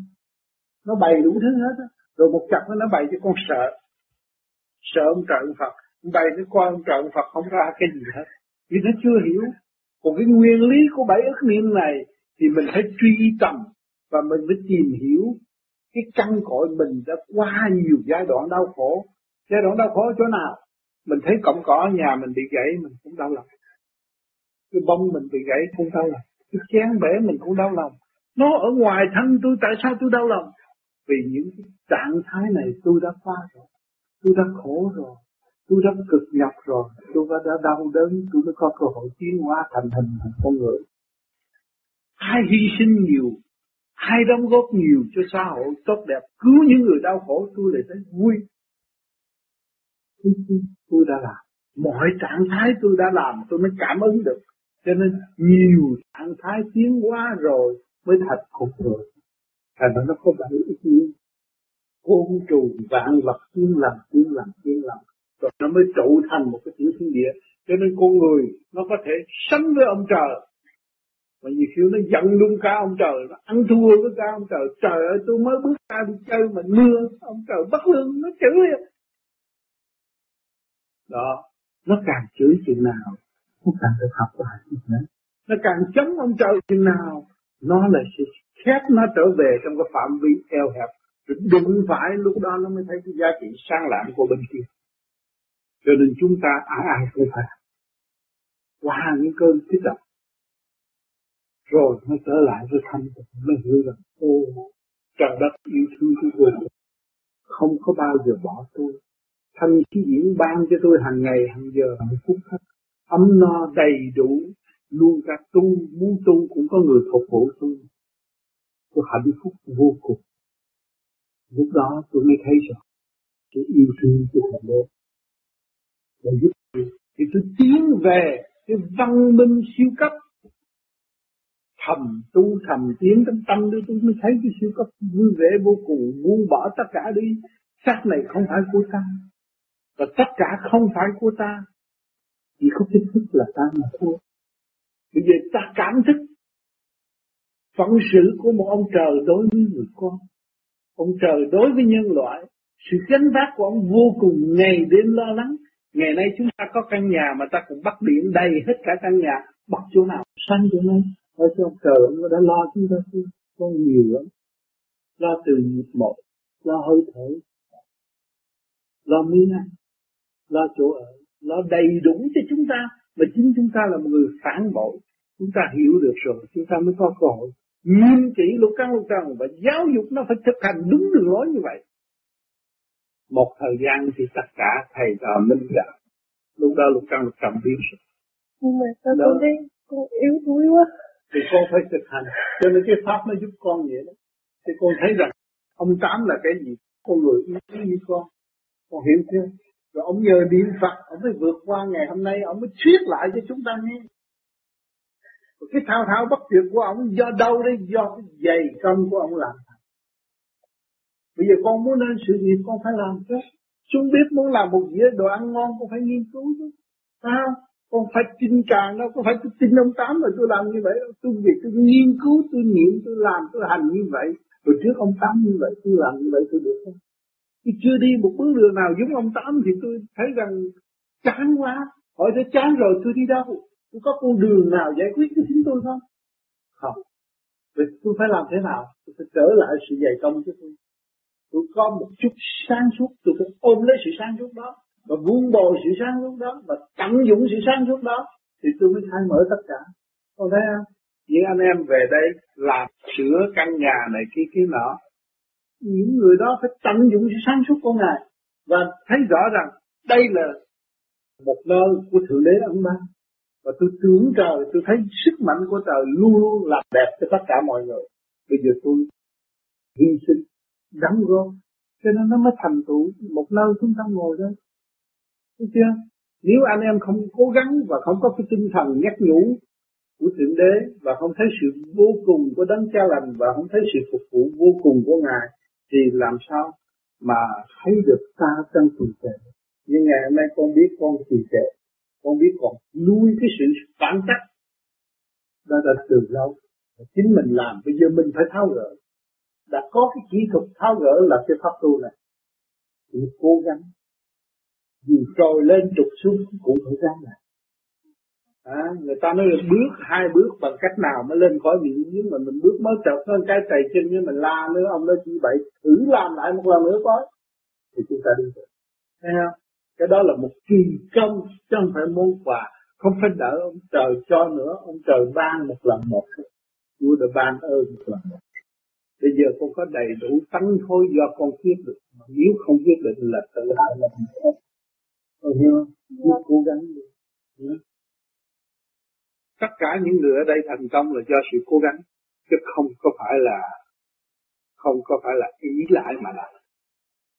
Nó bày đủ thứ hết á. Rồi một chặt nó bày cho con sợ. Sợ ông trời ông Phật. Bày nó qua ông trời ông Phật không ra cái gì hết. Vì nó chưa hiểu. Còn cái nguyên lý của bảy ức niệm này thì mình phải truy tầm và mình phải tìm hiểu cái căn cội mình đã qua nhiều giai đoạn đau khổ giai đoạn đau khổ ở chỗ nào? Mình thấy cọng cỏ ở nhà mình bị gãy mình cũng đau lòng. Cái bông mình bị gãy cũng đau lòng. Cái chén bể mình cũng đau lòng. Nó ở ngoài thân tôi tại sao tôi đau lòng? Vì những cái trạng thái này tôi đã qua rồi. Tôi đã khổ rồi. Tôi đã cực nhọc rồi. Tôi đã, đã đau đớn. Tôi mới có cơ hội tiến hóa thành hình thành con người. Ai hy sinh nhiều? Ai đóng góp nhiều cho xã hội tốt đẹp? Cứu những người đau khổ tôi lại thấy vui tôi đã làm. Mọi trạng thái tôi đã làm, tôi mới cảm ứng được. Cho nên nhiều trạng thái tiến hóa rồi mới thật phục rồi thành ra nó có bảy ý nghĩa côn trùng, vạn vật tiến làm tiến làm tiến làm. Rồi nó mới trụ thành một cái tiểu thiên địa. Cho nên con người nó có thể sánh với ông trời. Mà nhiều khi nó giận luôn cả ông trời, nó ăn thua với cả ông trời. Trời ơi, tôi mới bước ra đi chơi mà lừa ông trời bắt lương, nó chửi đó. Nó càng chửi chừng nào, nó càng được học lại nữa nó càng chống ông trời chừng nào, nó là sự khép nó trở về trong cái phạm vi eo hẹp. Rồi phải lúc đó nó mới thấy cái giá trị sang lạng của bên kia. Cho nên chúng ta ai ai cũng phải qua những cơn kích động. Rồi nó trở lại với thanh tịnh mới hiểu rằng, ô, trời đất, yêu thương tôi không có bao giờ bỏ tôi thanh khí diễn ban cho tôi hàng ngày, hàng giờ, hàng phút hết ấm no, đầy đủ, luôn cả tu muốn tu cũng có người phục vụ tôi. Tôi hạnh phúc vô cùng. Lúc đó tôi mới thấy rằng tôi yêu thương tôi thành đế để giúp tôi. Thì tôi tiến về cái văn minh siêu cấp. Thầm tu, thầm tiến trong tâm tôi tôi mới thấy cái siêu cấp vui vẻ vô cùng, buông bỏ tất cả đi. Xác này không phải của ta và tất cả không phải của ta, chỉ có kiến thức là ta mà thôi. Bây giờ ta cảm thức phận sự của một ông trời đối với người con. Ông trời đối với nhân loại, sự gánh vác của ông vô cùng ngày đêm lo lắng. Ngày nay chúng ta có căn nhà mà ta cũng bắt điện đầy hết cả căn nhà bắt chỗ nào xanh chỗ này. Ở cho ông trời ông đã lo chúng ta có nhiều lắm. Lo từ nhịp một, lo hơi thở, lo miếng ăn lo chỗ ở lo đầy đủ cho chúng ta. Mà chính chúng ta là một người phản bội. Chúng ta hiểu được rồi chúng ta mới có cơ hội nghiêm trị lục căn lục trần. Và giáo dục nó phải thực hành đúng đường lối như vậy. Một thời gian thì tất cả thầy trò minh giả lúc đó lục căn lục trần biến rồi nhưng mà sao con thấy con yếu đuối quá? Thì con phải thực hành. Cho nên cái pháp nó giúp con vậy đó. Thì con thấy rằng ông tám là cái gì? Con người yếu như con. Con hiểu chưa rồi ông nhờ niệm Phật, ông mới vượt qua ngày hôm nay, ông mới thuyết lại cho chúng ta nghe. Cái thao thao bất tuyệt của ông do đâu đấy do cái dày công của ông làm. Bây giờ con muốn nên sự nghiệp con phải làm chứ. Chúng biết muốn làm một dĩa đồ ăn ngon, con phải nghiên cứu chứ. Sao? Con phải tin càng đâu, con phải tin ông tám rồi tôi làm như vậy tôi việc tôi nghiên cứu, tôi niệm, tôi làm, tôi hành như vậy. Rồi trước ông tám như vậy, tôi làm như vậy tôi được không? Tôi chưa đi một bước đường nào giống ông tám thì tôi thấy rằng chán quá. Hỏi tôi chán rồi tôi đi đâu? Tôi có con đường nào giải quyết cho chính tôi không? Không. Vậy tôi phải làm thế nào? Tôi phải trở lại sự dày công cho tôi. Tôi có một chút sáng suốt. Tôi phải ôm lấy sự sáng suốt đó và vun bồi sự sáng suốt đó và tận dụng sự sáng suốt đó thì tôi mới khai mở tất cả. Còn thấy không? Những anh em về đây làm sửa căn nhà này kia kia nọ những người đó phải tận dụng sự sáng suốt của ngài và thấy rõ rằng đây là một nơi của thượng đế ân ban. Và tôi tưởng trời, tôi thấy sức mạnh của trời luôn luôn làm đẹp cho tất cả mọi người. Bây giờ tôi hy sinh đóng góp cho nên nó mới thành tựu một nơi chúng ta ngồi đây. Thấy chưa? Nếu anh em không cố gắng và không có cái tinh thần nhắc nhủ của thượng đế và không thấy sự vô cùng của đấng cha lành và không thấy sự phục vụ vô cùng của ngài thì làm sao mà thấy được ta trong trì trệ nhưng ngày hôm nay con biết con trì trệ con biết còn nuôi cái sự phản tắc đó là từ lâu. Chính mình làm, bây giờ mình phải tháo gỡ. Đã có cái kỹ thuật tháo gỡ là cái pháp tu này. Thì cố gắng dù trồi lên trục xuống cũng phải ra lại à, người ta nói là bước hai bước bằng cách nào mới lên khỏi vị nếu mà mình bước mới chợt hơn cái tay chân như mình la nữa ông nói chỉ vậy thử làm lại một lần nữa coi. Thì chúng ta đi được thấy không? Cái đó là một kỳ công chứ không phải món quà. Không phải đợi ông trời cho nữa ông trời ban một lần một. Chúa đã ban ơn một lần một. Bây giờ con có đầy đủ tánh thôi do con quyết được. Mà nếu không quyết định là tự hại là mình con hiểu không? Cứ cố gắng đi tất cả những người ở đây thành công là do sự cố gắng, chứ không có phải là, không có phải là ý lại mà là.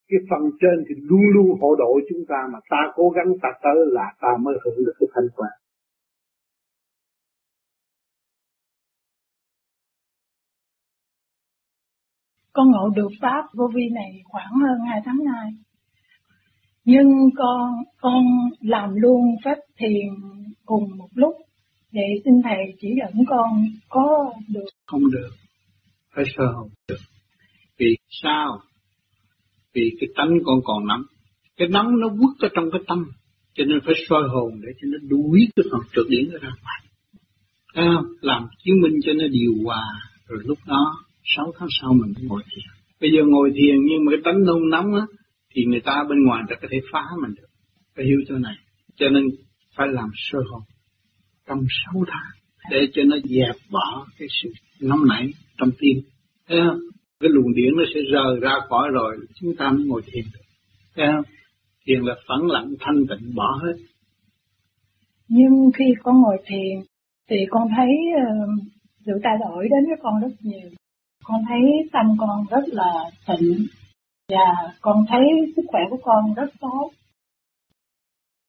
Cái phần trên thì luôn luôn hộ độ chúng ta mà ta cố gắng, ta tới là ta mới hưởng được cái thành quả con ngộ được pháp vô vi này khoảng hơn hai tháng nay. Nhưng con con làm luôn phép thiền cùng một lúc vậy xin thầy chỉ dẫn con có được. Không được. Phải sơ hồn được. Vì sao? Vì cái tánh con còn nắm. Cái nắm nó quất ở trong cái tâm. Cho nên phải soi hồn để cho nó đuổi cái phần trượt điển ra ngoài. À, làm chứng minh cho nó điều hòa. Rồi lúc đó sáu tháng sau mình ngồi thiền. Bây giờ ngồi thiền nhưng mà cái tánh nôn nóng á thì người ta bên ngoài ta có thể phá mình được. Phải hiểu chỗ này. Cho nên phải làm sơ hồn trong sáu tháng để cho nó dẹp bỏ cái sự nóng nảy trong tim. Thấy không? Cái luồng điển nó sẽ rời ra khỏi rồi chúng ta mới ngồi thiền được. Thấy không? Thiền là phẳng lặng thanh tịnh bỏ hết. Nhưng khi con ngồi thiền thì con thấy uh, sự thay đổi đến với con rất nhiều. Con thấy tâm con rất là tịnh và con thấy sức khỏe của con rất tốt.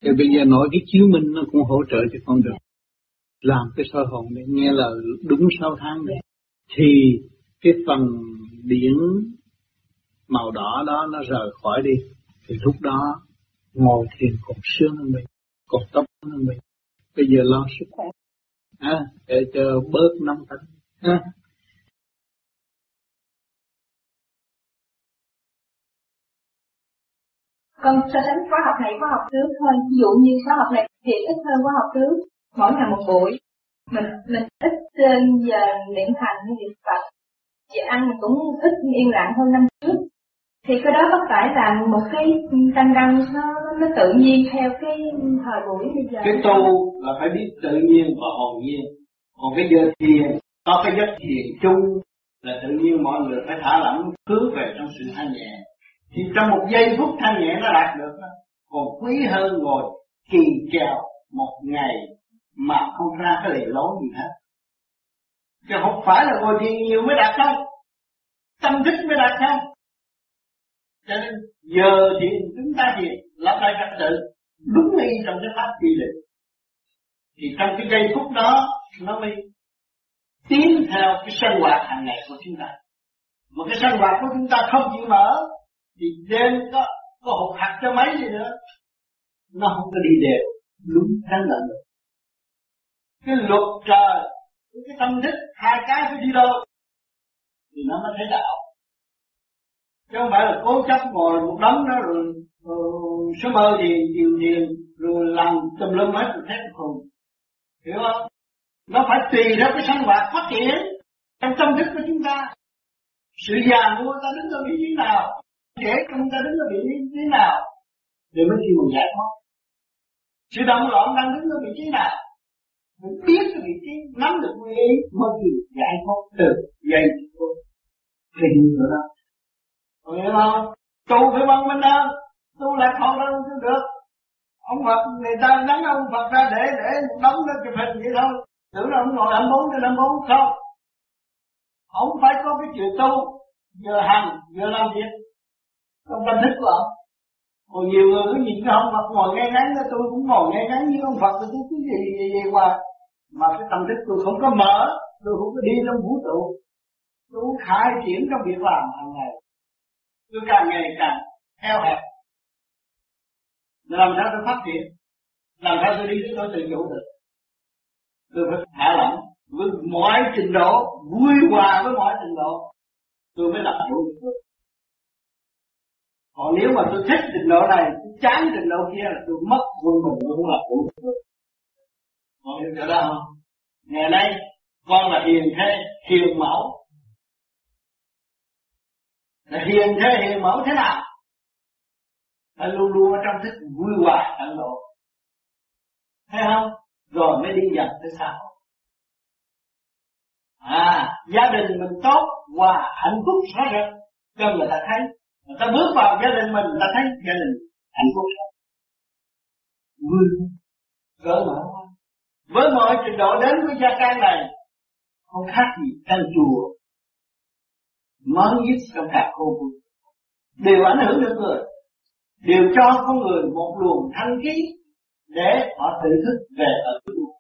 Thì bây giờ nói cái chiếu minh nó cũng hỗ trợ cho con được. Làm cái soi hồn để nghe lời đúng 6 tháng đấy. Thì cái phần điển màu đỏ đó nó rời khỏi đi. Thì lúc đó ngồi thiền còn sướng hơn mình, còn tốt hơn mình. Bây giờ lo sức khỏe. À, để cho bớt năm tánh. À, Con so sánh khóa học này khóa học trước thôi. Ví dụ như khóa học này thì ít hơn khóa học trước. Mỗi ngày một buổi. Mình mình ít trên giờ niệm hành hay niệm Phật. Giờ ăn mình cũng ít yên lặng hơn năm trước. Thì cái đó có phải là một cái tăng đăng nó nó tự nhiên theo cái thời buổi bây giờ. Cái tu là phải biết tự nhiên và hồn nhiên. Còn cái giờ thiền, có cái giấc thiền chung là tự nhiên mọi người phải thả lỏng hướng về trong sự thanh nhẹ thì trong một giây phút thanh nhẹ nó đạt được đó. còn quý hơn ngồi kỳ kèo một ngày mà không ra cái lề lối gì hết. Chứ không phải là ngồi thiền nhiều mới đạt đâu, tâm thức mới đạt đâu, cho nên giờ thì chúng ta thì lập lại trật tự đúng y trong cái pháp quy định. Thì trong cái giây phút đó nó mới tiến theo cái sinh hoạt hàng ngày của chúng ta. Mà cái sinh hoạt của chúng ta không chịu mở thì đêm có có hụt hạt cho mấy gì nữa nó không có đi đều. Đúng đắn là được cái luật trời cái tâm thức hai cái phải đi đâu? Thì nó mới thấy đạo. Chứ không phải là cố chấp ngồi một đống đó rồi, ờ, số mơ gì điều thiền rồi làm tùm lum hết rồi thấy khùng. Hiểu không? Nó phải tùy theo cái sinh hoạt phát triển trong tâm thức của chúng ta. Sự già của ta đứng ở vị trí nào? Để chúng ta đứng ở vị trí nào? Để mới chịu giải thoát. Sự động loạn đang đứng ở vị trí nào? Mình biết cái vị trí nắm được nguyên lý mới chịu giải thoát từ dây phút cái nữa đó. Có hiểu không? Tu phải bằng mình đâu, tu lại không đâu chứ được. Ông Phật người ta nắm ông Phật ra để để đóng nó chụp hình vậy thôi. Tưởng là ông ngồi làm bốn cho năm bốn không. Ông phải có cái chuyện tu vừa hành vừa làm việc. Trong tâm thức của ông còn nhiều người cứ nhìn cái ông Phật ngồi ngay ngắn đó, tôi cũng ngồi ngay ngắn như ông Phật, tôi cứ gì gì gì qua mà cái tâm thức tôi không có mở, tôi không có đi trong vũ trụ. Tôi cũng khai triển trong việc làm hàng ngày. Tôi càng ngày càng eo hẹp. Làm sao tôi phát triển? Làm sao tôi đi tới tôi tự chủ được? Tôi phải hạ lỏng với mọi trình độ, vui hòa với mọi trình độ. Tôi mới làm chủ được còn nếu mà tôi thích trình độ này, tôi chán trình độ kia là tôi mất quân mình, tôi không làm phụ được. Con hiểu chỗ đó không? Ngày nay, con là hiền thế, hiền mẫu. Là hiền thế, hiền mẫu thế nào? Phải luôn luôn ở trong thức vui hòa tận độ. Thấy không? Rồi mới đi dần tới xã hội à gia đình mình tốt và hạnh phúc rõ rệt. Cho người ta thấy người ta bước vào gia đình mình, người ta thấy gia đình hạnh phúc vui cỡ mở với mọi trình độ đến với gia can này, không khác gì căn chùa. Mới nhất trong cả khu vực. Đều ảnh hưởng được người. Đều cho con người một luồng thanh khí để họ tự thức về ở chùa.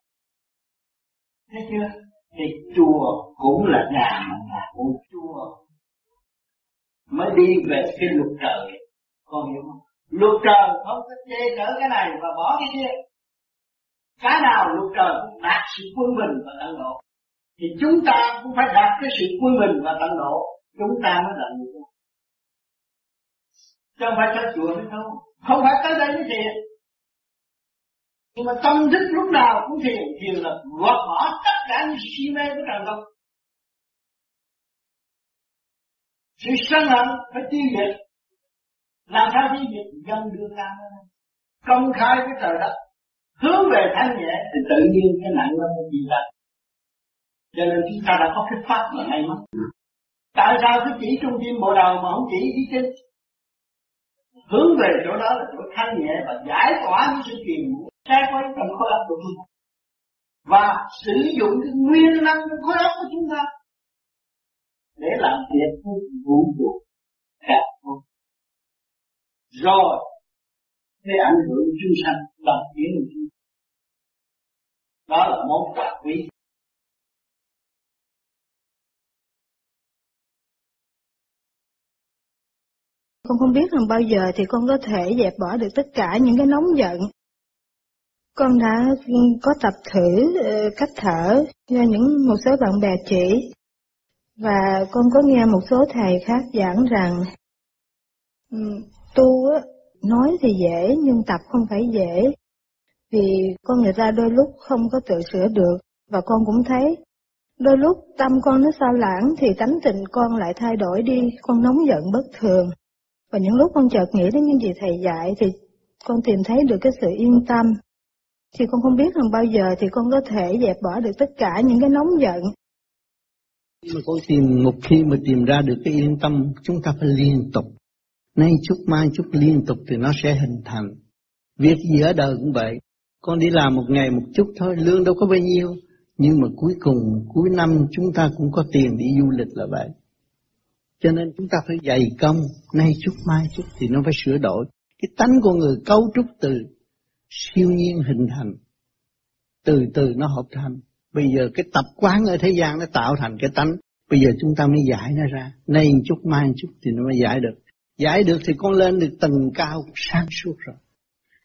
Thấy chưa? Thì chùa cũng là nhà mà là của chùa mới đi về cái luật trời. Con hiểu không? Luật trời không có chê cỡ cái này và bỏ cái kia. Cái nào luật trời cũng đạt sự quân bình và tận độ. Thì chúng ta cũng phải đạt cái sự quân bình và tận độ. Chúng ta mới là người tu chứ không phải tới chùa mới tu không phải tới đây mới thiền. Nhưng mà tâm thức lúc nào cũng thiền thiền là gọt bỏ tất cả những si mê của trần tục sự sân hận phải tiêu diệt. Làm sao tiêu diệt? Dân đưa ra công khai với trời đất. Hướng về thanh nhẹ thì tự nhiên cái nặng nó mới chịu ra cho nên chúng ta đã có cái pháp là hay mất tại sao cứ chỉ trung tâm bộ đầu mà không chỉ đi trên hướng về chỗ đó là chỗ thanh nhẹ và giải tỏa những sự truyền sai quấy trong khối óc của chúng ta. Và sử dụng cái nguyên năng trong khối óc của chúng ta để làm việc vũ trụ cả rồi để ảnh hưởng chúng sanh bằng kiến của chúng đó là món quà quý. Con không biết rằng bao giờ thì con có thể dẹp bỏ được tất cả những cái nóng giận. Con đã có tập thử ờ, cách thở do những một số bạn bè chỉ và con có nghe một số thầy khác giảng rằng ừ, tu nói thì dễ, nhưng tập không phải dễ. Vì con người ta đôi lúc không có tự sửa được. Và con cũng thấy, đôi lúc tâm con nó sao lãng thì tánh tình con lại thay đổi đi, con nóng giận bất thường. Và những lúc con chợt nghĩ đến những gì thầy dạy thì con tìm thấy được cái sự yên tâm. Thì con không biết rằng bao giờ thì con có thể dẹp bỏ được tất cả những cái nóng giận mà con tìm, một khi mà tìm ra được cái yên tâm, chúng ta phải liên tục. Nay chút mai chút liên tục thì nó sẽ hình thành. Việc gì ở đời cũng vậy. Con đi làm một ngày một chút thôi, lương đâu có bao nhiêu. Nhưng mà cuối cùng, cuối năm chúng ta cũng có tiền đi du lịch là vậy. Cho nên chúng ta phải dày công. Nay chút mai chút thì nó phải sửa đổi. Cái tánh của người cấu trúc từ siêu nhiên hình thành, từ từ nó hợp thành bây giờ cái tập quán ở thế gian nó tạo thành cái tánh. Bây giờ chúng ta mới giải nó ra. Nay chút mai chút thì nó mới giải được. Giải được thì con lên được tầng cao sáng suốt rồi.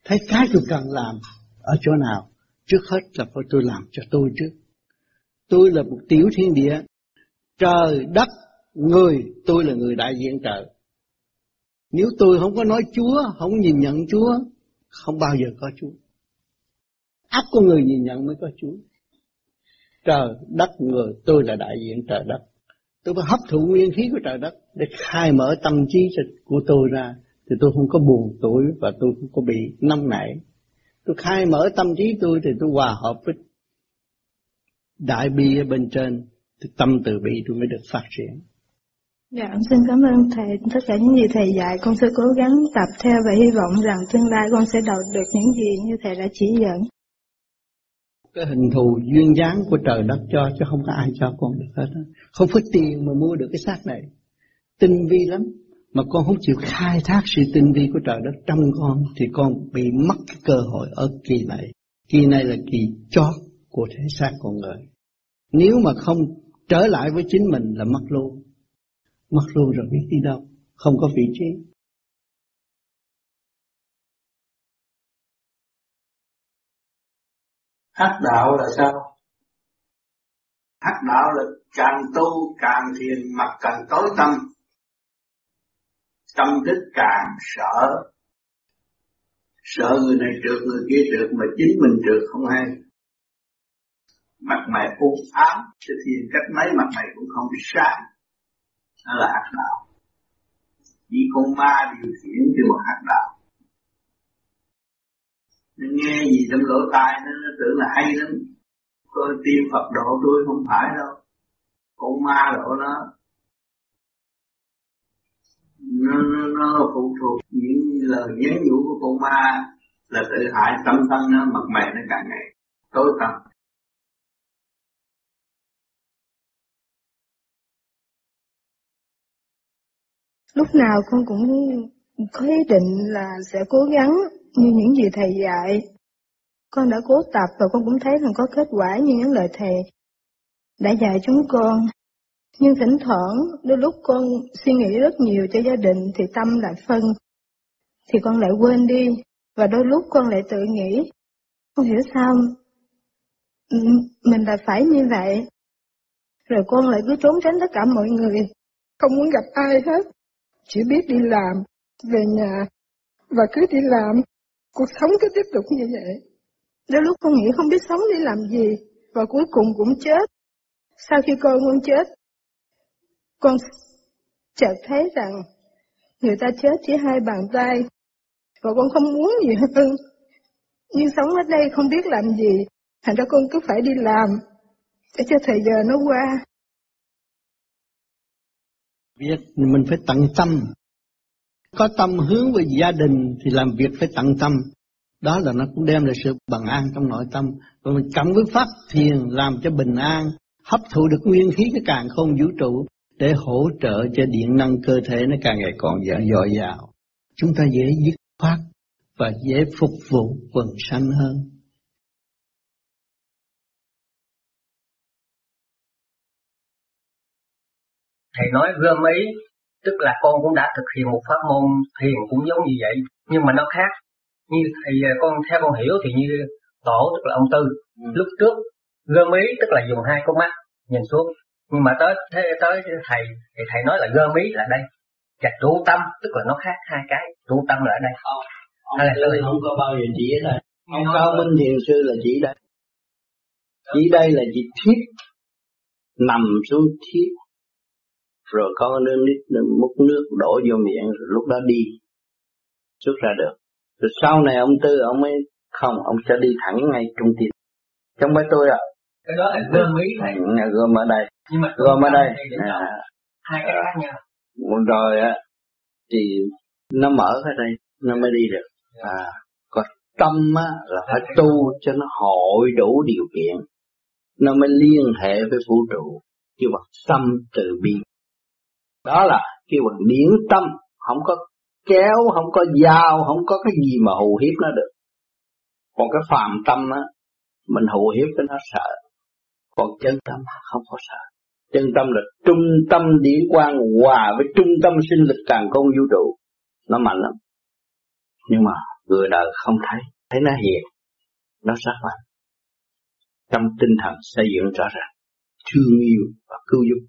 Thấy cái tôi cần làm ở chỗ nào? Trước hết là phải tôi làm cho tôi trước. Tôi là một tiểu thiên địa. Trời đất người tôi là người đại diện trời. Nếu tôi không có nói Chúa, không nhìn nhận Chúa, không bao giờ có Chúa. Áp con người nhìn nhận mới có Chúa. Trời, đất, người, tôi là đại diện trời đất. tôi phải hấp thụ nguyên khí của trời đất để khai mở tâm trí của tôi ra thì tôi không có buồn tuổi và tôi không có bị nông nảy tôi khai mở tâm trí tôi thì tôi hòa hợp với đại bi ở bên trên thì tâm từ bi tôi mới được phát triển Dạ, xin cảm ơn thầy tất cả những gì thầy dạy, con sẽ cố gắng tập theo và hy vọng rằng tương lai con sẽ đạt được những gì như thầy đã chỉ dẫn. Cái hình thù duyên dáng của trời đất cho chứ không có ai cho con được hết. Không phải tiền mà mua được cái xác này. Tinh vi lắm. Mà con không chịu khai thác sự tinh vi của trời đất trong con thì con bị mất cái cơ hội ở kỳ này. Kỳ này là kỳ chót của thế xác con người. Nếu mà không trở lại với chính mình là mất luôn mất luôn rồi biết đi đâu, không có vị trí. Hắc đạo là sao? Hắc đạo là càng tu càng thiền mặt càng tối tâm. Tâm thức càng sợ. Sợ người này trượt người kia trượt mà chính mình trượt không hay. Mặt mày u ám, thì thiền cách mấy mặt mày cũng không sáng nó là hắc đạo chỉ con ma điều khiển cho một hắc đạo nó nghe gì trong lỗ tai nó, nó tưởng là hay lắm. Coi tiên Phật độ tôi không phải đâu. Con ma độ nó nó, nó, nó phụ thuộc những lời nhắn nhủ của con ma là tự hại tâm thân nó mặt mày nó càng ngày tối tăm. Lúc nào con cũng có ý định là sẽ cố gắng như những gì thầy dạy. Con đã cố tập và con cũng thấy rằng có kết quả như những lời thầy đã dạy chúng con. Nhưng thỉnh thoảng, đôi lúc con suy nghĩ rất nhiều cho gia đình thì tâm lại phân, thì con lại quên đi, và đôi lúc con lại tự nghĩ, không hiểu sao mình lại phải như vậy. Rồi con lại cứ trốn tránh tất cả mọi người, không muốn gặp ai hết chỉ biết đi làm, về nhà, và cứ đi làm, cuộc sống cứ tiếp tục như vậy. Đôi lúc con nghĩ không biết sống đi làm gì, và cuối cùng cũng chết. Sau khi con muốn chết, con chợt thấy rằng người ta chết chỉ hai bàn tay, và con không muốn gì hơn. Nhưng sống ở đây không biết làm gì, thành ra con cứ phải đi làm, để cho thời giờ nó qua Biết mình phải tận tâm có tâm hướng về gia đình thì làm việc phải tận tâm. Đó là nó cũng đem lại sự bằng an trong nội tâm. Và mình cộng với pháp thiền làm cho bình an, hấp thụ được nguyên khí cái càng không vũ trụ, để hỗ trợ cho điện năng cơ thể nó càng ngày còn dồi dào. Chúng ta dễ dứt khoát và dễ phục vụ quần sanh hơn. Thầy nói vừa ý tức là con cũng đã thực hiện một pháp môn thiền cũng giống như vậy nhưng mà nó khác. Như thầy à, con theo con hiểu thì như tổ tức là ông tư. Ừ. lúc trước gom ý tức là dùng hai con mắt nhìn xuống. Nhưng mà tới thế tới thầy thì thầy nói là gom ý là đây. Và trụ tâm tức là nó khác hai cái trụ tâm là ở đây. Ông, ông là tư không có bao giờ chỉ ở đây ông cao minh thiền sư là chỉ đây. Chỉ đây là chỉ thiết nằm xuống thiết rồi có nước nít múc nước đổ vô miệng rồi lúc đó đi xuất ra được. Rồi sau này ông tư ông mới không ông sẽ đi thẳng ngay trung tim trong với tôi ạ. Cái đó là gom ý thầy. Gom ở đây. Nhưng mà gom ở đây. à. hai cái khác nhau. Rồi á thì nó mở ở đây nó mới đi được. À còn tâm á là phải tu cho nó hội đủ điều kiện. Nó mới liên hệ với vũ trụ chứ bằng tâm từ bi đó là kêu bằng điển tâm không có kéo, không có dao không có cái gì mà hù hiếp nó được. Còn cái phàm tâm á, mình hù hiếp cho nó sợ. Còn chân tâm không có sợ. Chân tâm là trung tâm điển quang hòa với trung tâm sinh lực càng công vũ trụ. Nó mạnh lắm. Nhưng mà người đời không thấy. Thấy nó hiền, nó rất mạnh trong tinh thần xây dựng rõ ràng, thương yêu và cứu giúp.